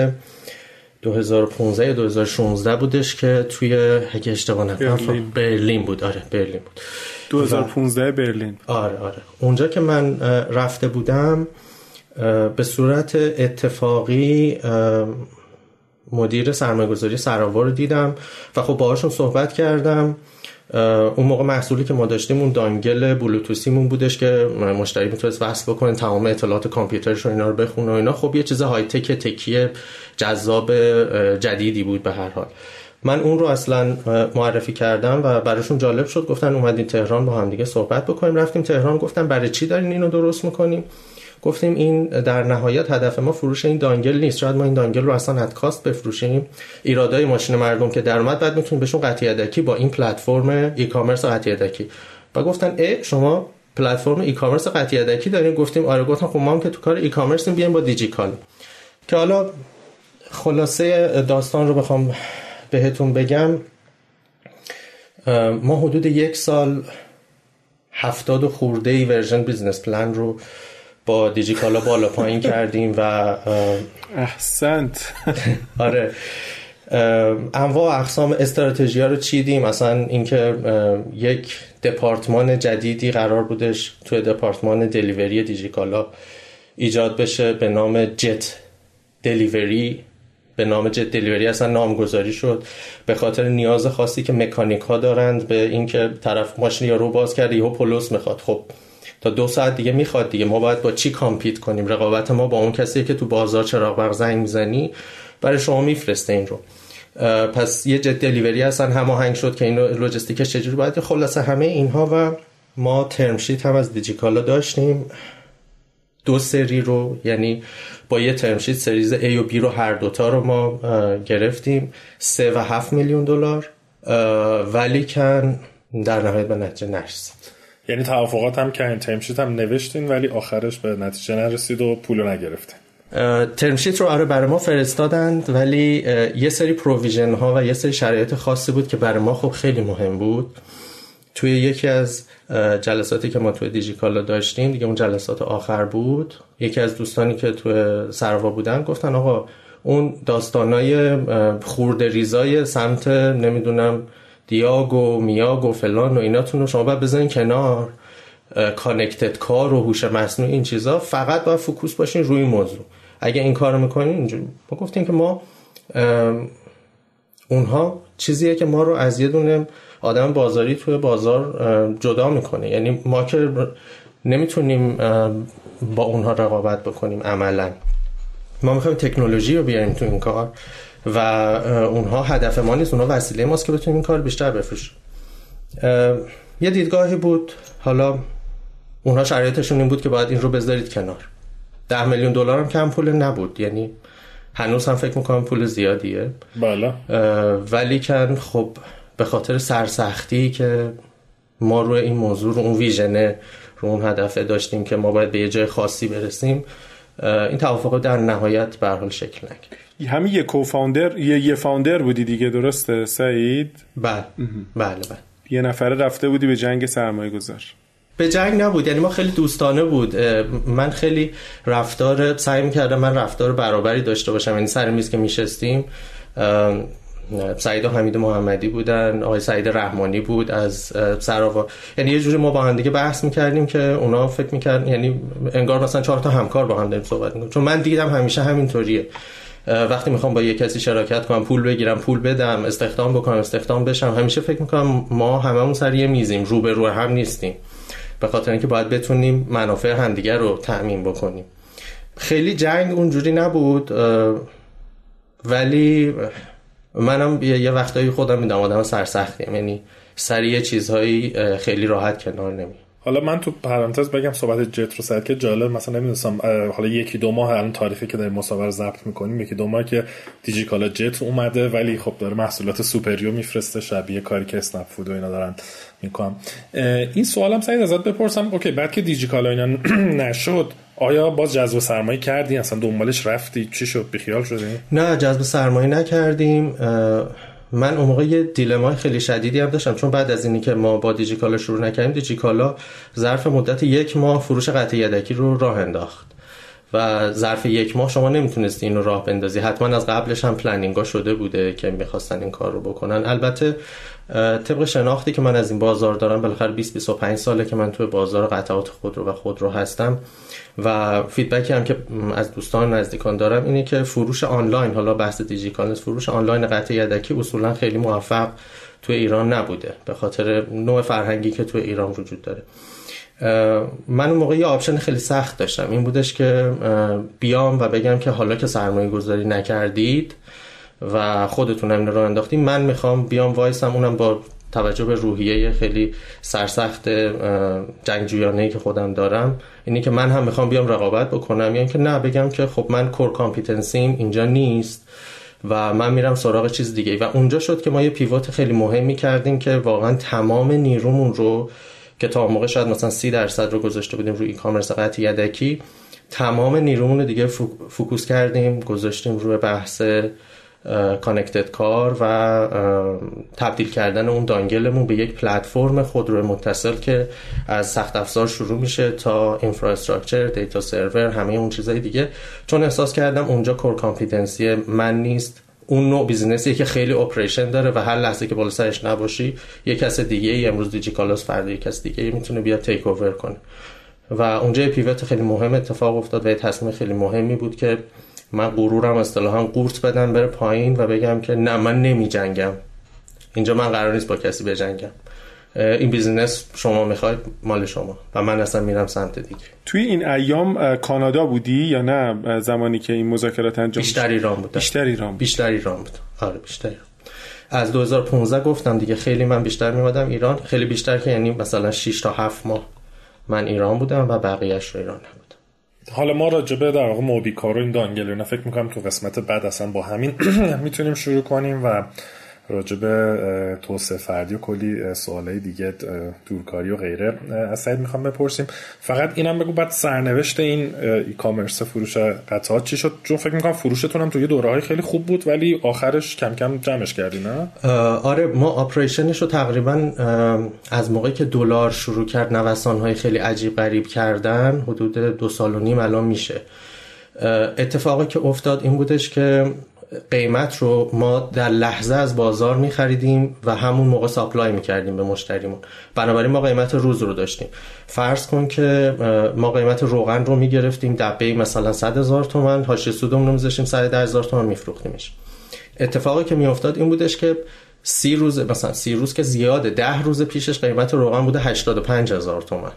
2015 یا 2016 بودش که توی اگه اشتباه نکنم برلین. بود. آره برلین بود. 2015 برلین. آره آره. اونجا که من رفته بودم به صورت اتفاقی مدیر سرمایه‌گذاری سراوا رو دیدم و خب باهاشون صحبت کردم. اون موقع محصولی که ما داشتیم اون دانگل بلوتوسیمون بودش که مشتری می‌تونست وصل بکنه تمام اطلاعات کامپیوترش رو اینا رو بخونه و اینا. خب یه چیز های تک تکیه جذاب جدیدی بود به هر حال. من اون رو اصلا معرفی کردم و براشون جالب شد. گفتن اومدیم تهران با هم دیگه صحبت بکنیم. رفتیم تهران گفتم برای چی دارین اینو درست می‌کنیم گفتیم این در نهایت هدف ما فروش این دانگل نیست. شاید ما این دانگل رو اصلا اد کاست بفروشیم. ایرادای ماشین مردم که درآمد بعد می‌تونیم بهشون قطعی یدکی با این پلتفرم ای کامرس قطعی یدکی و گفتن ای شما پلتفرم ای کامرس قطعی یدکی دارین؟ گفتیم آره. گفتم خب ما هم که تو کار ای کامرس بیایم با دیجیکال. که حالا خلاصه داستان رو بخوام بهتون بگم. ما حدود یک سال هفتاد و خورده ای version business plan رو با دیجیکالا بالا پایین کردیم و احسنت. آره. انواع اقسام استراتژی ها رو چیدیم؟ اصلا اینکه یک دپارتمان جدیدی قرار بودش توی دپارتمان delivery دیجیکالا ایجاد بشه به نام جت دلیوری. به نام جت دلیوری اصلا نامگذاری شد. به خاطر نیاز خاصی که مکانیک ها دارند به اینکه طرف ماشین یا رو باز کرده یهو پولس می‌خواد. خب تا دو ساعت دیگه می‌خواد دیگه. ما باید با چی کامپیت کنیم؟ رقابت ما با اون کسی که تو بازار چراغ برق زنگ می‌زنی برای شما میفرسته این رو. پس یه جت دلیوری اصلا هماهنگ شد که این لوجستیکش چجوری باید خلاصه همه اینها و ما term sheet هم از دیجیکالا داشتیم. دو سری رو یعنی با یه term sheet series A و B رو هر دوتا رو ما گرفتیم. سه و هفت میلیون دلار. ولی کن در نهایت به نتیجه نرسید. یعنی توافقات هم که term sheet هم نوشتین ولی آخرش به نتیجه نرسید و پولو نگرفتین. term sheet رو آره برای ما فرستادند ولی یه سری provision ها و یه سری شرایط خاصی بود که برای ما خب خیلی مهم بود. توی یکی از جلساتی که ما توی دیجیکالا داشتیم دیگه اون جلسات آخر بود یکی از دوستانی که توی سروا بودن گفتن آقا اون داستانای خورد ریزای سمت نمی‌دونم دیاگو میاگو فلان و ایناتون رو شما باید بزنین کنار. connected car و هوش مصنوعی این چیزا. فقط باید focus باشین روی موضوع. اگه این کارو می‌کنین اینجوری. ما گفتیم که ما اونها چیزیه که ما رو از یه دونه آدم بازاری توی بازار جدا می‌کنه. یعنی ما که نمی‌تونیم با اونها رقابت بکنیم عملا. ما می‌خوایم تکنولوژی رو بیاریم تو این کار. و اونها هدف ما نیست اونها وسیله ماست که بتونیم این کار بیشتر بفروشیم. یه دیدگاهی بود. حالا اونها شرایطشون این بود که باید این رو بذارید کنار. ده میلیون دلار هم کم پول نبود. یعنی هنوز هم فکر می‌کنم پول زیادیه. بالا ولی کن خب به خاطر سرسختی که ما روی این موضوع رو اون ویژنه رو اون هدفه داشتیم که ما باید به یه جای خاصی برسیم این توافق در نهایت به حال شکل نگرفت. همین یه کوفاندر یه یه فاوندر بودی دیگه درسته سعید؟ بله. بله بله. یه نفره رفته بودی به جنگ سرمایه گذار. به جنگ نبود یعنی ما خیلی دوستانه بود. من خیلی رفتار سعی می‌کردم من رفتار برابری داشته باشم یعنی سر میز که میشستیم سعید و حمید محمدی بودن آقای سعید رحمانی بود از سراوا. یعنی یه جوری ما با هم دیگه بحث می‌کردیم که اونا فکر می‌کردن یعنی انگار مثلا چهار تا همکار با هم داریم صحبت می‌کنیم. چون من دیدم همیشه همینطوریه. وقتی می‌خوام با یه کسی شراکت کنم پول بگیرم پول بدم استخدام بکنم استخدام بشم همیشه فکر می‌کنم ما هممون سر یه میزیم رو به رو هم نیستیم. به خاطر اینکه باید بتونیم منافع همدیگر رو تأمین بکنیم. خیلی جنگ اونجوری نبود ولی منم یه وقتایی خودم میدم آدم سرسختیم یعنی سریع چیزهایی خیلی راحت کنار نمی حالا من تو پرانتز بگم صحبت جت رو سر که جالب مثلا نمی‌دونستم حالا یکی دو ماه الان تاریخی که داریم مسابقه ضبط می‌کنیم یکی دو ماه که دیجیکالا جت اومده ولی خب داره محصولات سوپریو میفرسته شبیه کاری که اسنپ فود و اینا دارن می‌کنم این سوالم سعید ازت بپرسم. اوکی بعد که دیجیکالا اینا نشد آیا باز جذب سرمایه کردی؟ اصلا دنبالش رفتی؟ چی شد؟ بیخیال شدی؟ نه جذب سرمایه نکردیم. من اون موقع یه دیلمای خیلی شدیدی هم داشتم چون بعد از اینی که ما با دیجیکالا شروع نکردیم دیجیکالا ظرف مدت یک ماه فروش قطع یدکی رو راه انداخت و ظرف یک ماه شما نمی‌تونستی اینو راه بندازی. حتما از قبلش هم پلنینگا شده بوده که می‌خواستن این کار رو بکنن. البته طبق شناختی که من از این بازار دارم بالاخره 20 25 ساله که من توی بازار قطعات خودرو و خودرو هستم و فیدبکی هم که از دوستان نزدیکان دارم اینه که فروش آنلاین حالا بحث دیجیکال فروش آنلاین قطع یدکی اصولا خیلی موفق توی ایران نبوده به خاطر نوع فرهنگی که توی ایران وجود داره. من اون موقع یه آپشن خیلی سخت داشتم این بودش که بیام و بگم که حالا که سرمایه گذاری نکردید و خودتون هم رو انداختیم من می‌خوام بیام وایسم. اونم با توجه به روحیه خیلی سرسخت جنگجویانه که خودم دارم. اینی که من هم می‌خوام بیام رقابت بکنم. یعنی که نه بگم که خب من کور کامپیتنسیم اینجا نیست. و من میرم سراغ چیز دیگه و اونجا شد که ما یه پیوت خیلی مهمی کردیم که واقعا تمام نیرومون رو که تا موقع شاید مثلا سی درصد رو گذاشته بودیم روی ای کامرس قطع یدکی تمام نیرومون رو دیگه فوکوس کردیم گذاشتیم روی بحث کانکتد کار و تبدیل کردن اون دانگلمون به یک پلتفرم خودرو متصل که از سخت افزار شروع میشه تا اینفراستراکچر دیتا سرور همه اون چیزهای دیگه. چون احساس کردم اونجا کور کامپیتنسی من نیست. اون نوع بیزینسی که خیلی اپریشن داره و هر لحظه که بالا سرش نباشی یک کس دیگه ای امروز دیجیکالاس فردا یک کس دیگه ای می‌تونه بیاد تیک اوور کنه. و اونجا پیوت خیلی مهم اتفاق افتاد و یه تصمیم خیلی مهمی بود که من غرورم اصطلاحا قورت بدم بره پایین و بگم که نه من نمی جنگم اینجا من قرار نیست با کسی بجنگم. این بیزینس شما می‌خواید مال شما. و من اصلا میرم سمت دیگه. توی این ایام کانادا بودی یا نه؟ زمانی که این مذاکرات انجام بیشتر ایران بود. بیشتر ایران بود. بیشتر ایران بود. آره بیشتر از 2015 گفتم دیگه خیلی من بیشتر میمادم ایران. خیلی بیشتر که یعنی مثلا 6 تا 7 ماه من ایران بودم و بقیهش رو ایران نبود حالا ما راجبه در واقع موبیکار و این دانگل اینا فکر می‌کنم تو قسمت بعد اصلا با همین می‌تونیم شروع کنیم و راجع به توسعه فردی و کلی سوالای دیگه دورکاری و غیره از سعید می‌خوام بپرسیم. فقط اینم بگو بعد سرنوشت این ای کامرس فروش قطعات چی شد؟ چون فکر می‌کنم فروشتون هم توی دوره های خیلی خوب بود ولی آخرش کم کم جمعش کردی نه؟ آره ما آپریشنش رو تقریبا از موقعی که دلار شروع کرد نوسان های خیلی عجیب غریب کردن حدود دو سال و نیم الان میشه. اتفاقی که افتاد این بودش که قیمت رو ما در لحظه از بازار می خریدیم و همون موقع ساپلای می کردیم به مشتریمون. بنابراین ما قیمت روز رو داشتیم. فرض کن که ما قیمت روغن رو می گرفتیم دبه مثلا 100 هزار تومن هاشه سودمون رو می زشتیم 110 هزار تومن می فروختیمش اتفاقی که می افتاد این بودش که سی روز مثلا سی روز که زیاده ده روز پیشش قیمت روغن بوده 85 هزار تومن.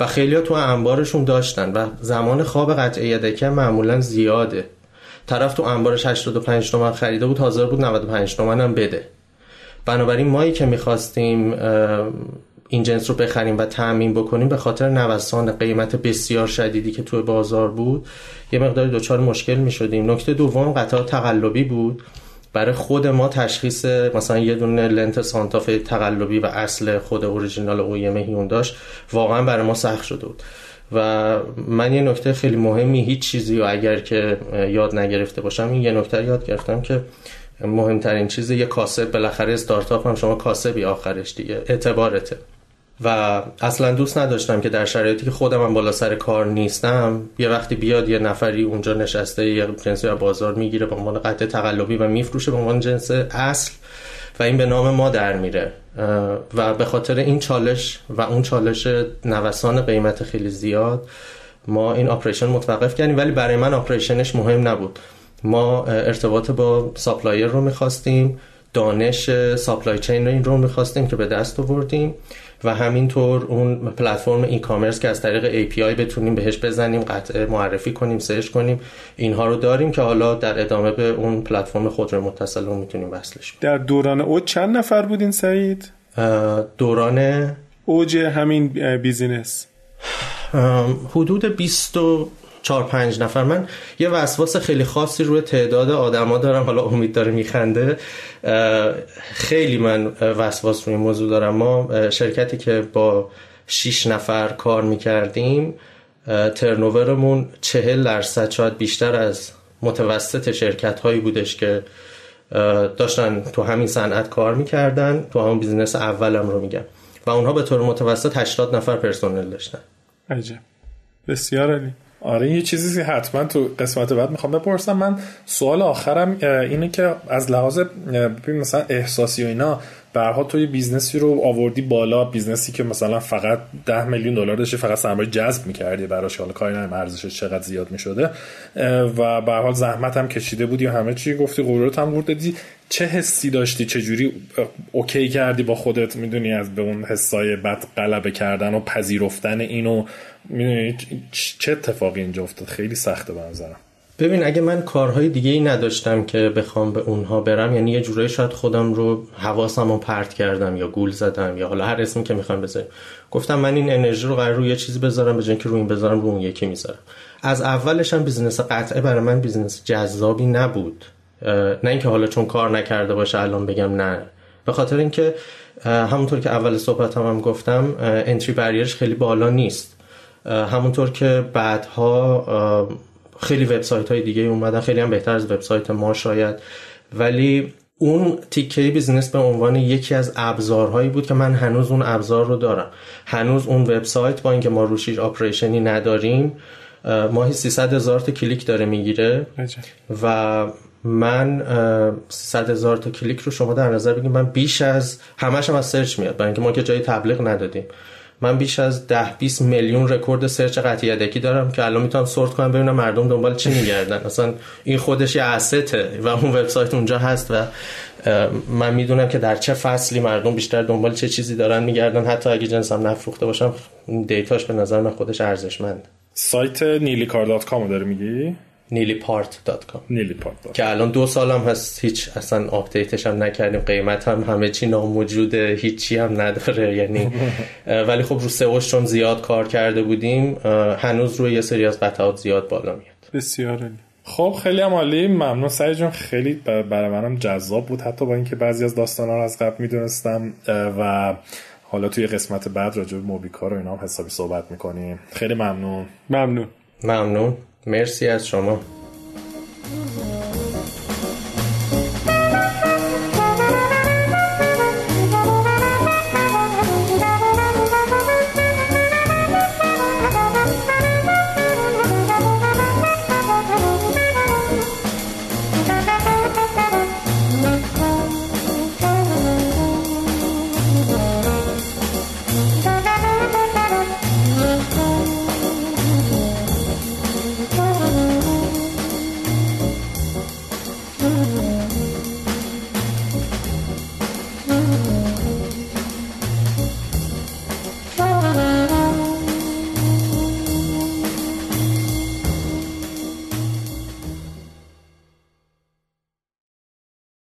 و خیلی ها تو انبارشون داشتن و زمان خواب قطعه دکه معمولا زیاده. طرف تو انبارش 85 تومن خریده بود حاضر بود 95 تومن هم بده. بنابراین مایی که می‌خواستیم این جنس رو بخریم و تأمین بکنیم به خاطر نوسان قیمت بسیار شدیدی که توی بازار بود یه مقدار دچار مشکل می‌شدیم. نکته دوم قطار تقلبی بود. برای خود ما تشخیص مثلا یه دونه لنت سانتافه تقلبی و اصل خود اوریجینال اویم هیون داشت واقعا برای ما سخت شده بود. و من یه نکته خیلی مهمی هیچ چیزی و اگر که یاد نگرفته باشم این یه نکته یاد گرفتم که مهمترین چیز یه کاسب بالاخره استارتاپ هم شما کاسبی آخرش دیگه اعتبارته. و اصلا دوست نداشتم که در شرایطی که خودم هم بالا سر کار نیستم یه وقتی بیاد یه نفری اونجا نشسته یه جنسی بازار می‌گیره به عنوان قطع تقلبی و میفروشه به عنوان جنس اصل. و این به نام ما در میره. و به خاطر این چالش و اون چالش نوسان قیمت خیلی زیاد ما این آپریشن متوقف کردیم ولی برای من آپریشنش مهم نبود. ما ارتباط با ساپلایر رو می‌خواستیم دانش ساپلای چین رو این رو می‌خواستیم که به دست آوردیم. و همینطور اون پلتفرم ای کامرس که از طریق API بتونیم بهش بزنیم قطعه معرفی کنیم سرچ کنیم اینها رو داریم که حالا در ادامه به اون پلتفرم خود رو متصل رو می‌تونیم وصلش در دوران او چند نفر بودین سعید؟ دوران اوج همین بیزینس. حدود 20 چهار پنج نفر. من یه وسواس خیلی خاصی روی تعداد آدما دارم حالا امید داره میخنده. خیلی من وسواس روی موضوع دارم. ما شرکتی که با 6 نفر کار می‌کردیم ترنوورمون چهل درصد شاید بیشتر از متوسط شرکت هایی بودش که داشتن تو همین صنعت کار می‌کردن. تو همون بیزینس اولم رو میگم. و اونها به طور متوسط 80 نفر پرسنل داشتن. عجب. بسیار علی آره یه چیزی حتما تو قسمت بعد می‌خوام بپرسم. من سوال آخرم اینه که از لحاظ مثلا احساسی و اینا برها تو بیزنسی رو آوردی بالا بیزنسی که مثلا فقط ده میلیون دلار داشتی فقط سرمایه جذب می‌کردی براش حالا کاری نمیم ارزشش چقدر زیاد می‌شده. و به حال زحمت هم کشیده بودی و همه چی گفتی غرورت هم دادی چه حسی داشتی؟ چه جوری اوکی کردی با خودت؟ می‌دونی از به اون حسای بد غلبه کردن و پذیرفتن اینو می‌دونی چه اتفاقی اینجا افتاد؟ خیلی سخته به نظرم. ببین اگه من کارهای دیگه ای نداشتم که بخوام به اونها برم یعنی یه جورایی شاید خودم رو حواسم رو پرت کردم یا گول زدم یا حالا هر اسمی که می‌خوام بذاریم. گفتم من این انرژی رو قرار روی یه چیزی بذارم به جای که روی این بذارم رو اون یکی می‌ذارم. از اولش هم بیزنس قطعه برای من بیزنس جذابی نبود. نه اینکه حالا چون کار نکرده باشه الان بگم نه. به خاطر اینکه همونطور که اول صحبت هم, هم گفتم انتری بریرش خیلی بالا نیست. همونطور که بعدها خیلی وبسایت های دیگه اومدن خیلی هم بهتر از وبسایت ما شاید. ولی اون تیکه بیزنس به عنوان یکی از ابزارهایی بود که من هنوز اون ابزار رو دارم. هنوز اون وبسایت با اینکه ما روشیش آپریشنی نداریم ماهی 300 هزار تا کلیک داره می‌گیره. و من 300 هزار تا کلیک رو شما در نظر بگیم من بیش از همش هم از سرچ میاد برای اینکه ما که جای تبلیغ ندادیم. من بیش از 10 20 میلیون رکورد سرچ قطعی یدکی دارم که الان می‌تونم سورت کنم ببینم مردم دنبال چی میگردن. اصلا این خودش یه استه و اون وبسایت اونجا هست و من می‌دونم که در چه فصلی مردم بیشتر دنبال چه چیزی دارن میگردن. حتی اگه جنسم نفروخته باشم دیتاش به نظر من خودش ارزشمند. سایت نیلیکار.com داره میگی؟ نیلیپارت.com نیلیپارت که الان دو سال هم هست. هیچ اصلا آپدیتش هم نکردیم. قیمت هم همه چی ناموجوده. هیچی هم نداره. یعنی ولی خب رو سئوش چون زیاد کار کرده بودیم هنوز روی یه سری از قطعات زیاد بالا میاد. بسیار خب خیلی هم عالی. ممنون سعی جون خیلی برای منم جذاب بود. حتی با اینکه بعضی از داستانا رو از قبل می‌دونستم و حالا توی قسمت بعد راجع به موبیکار و اینا هم حسابی صحبت می‌کنیم. خیلی ممنون. ممنون. ممنون. مرسی از شما.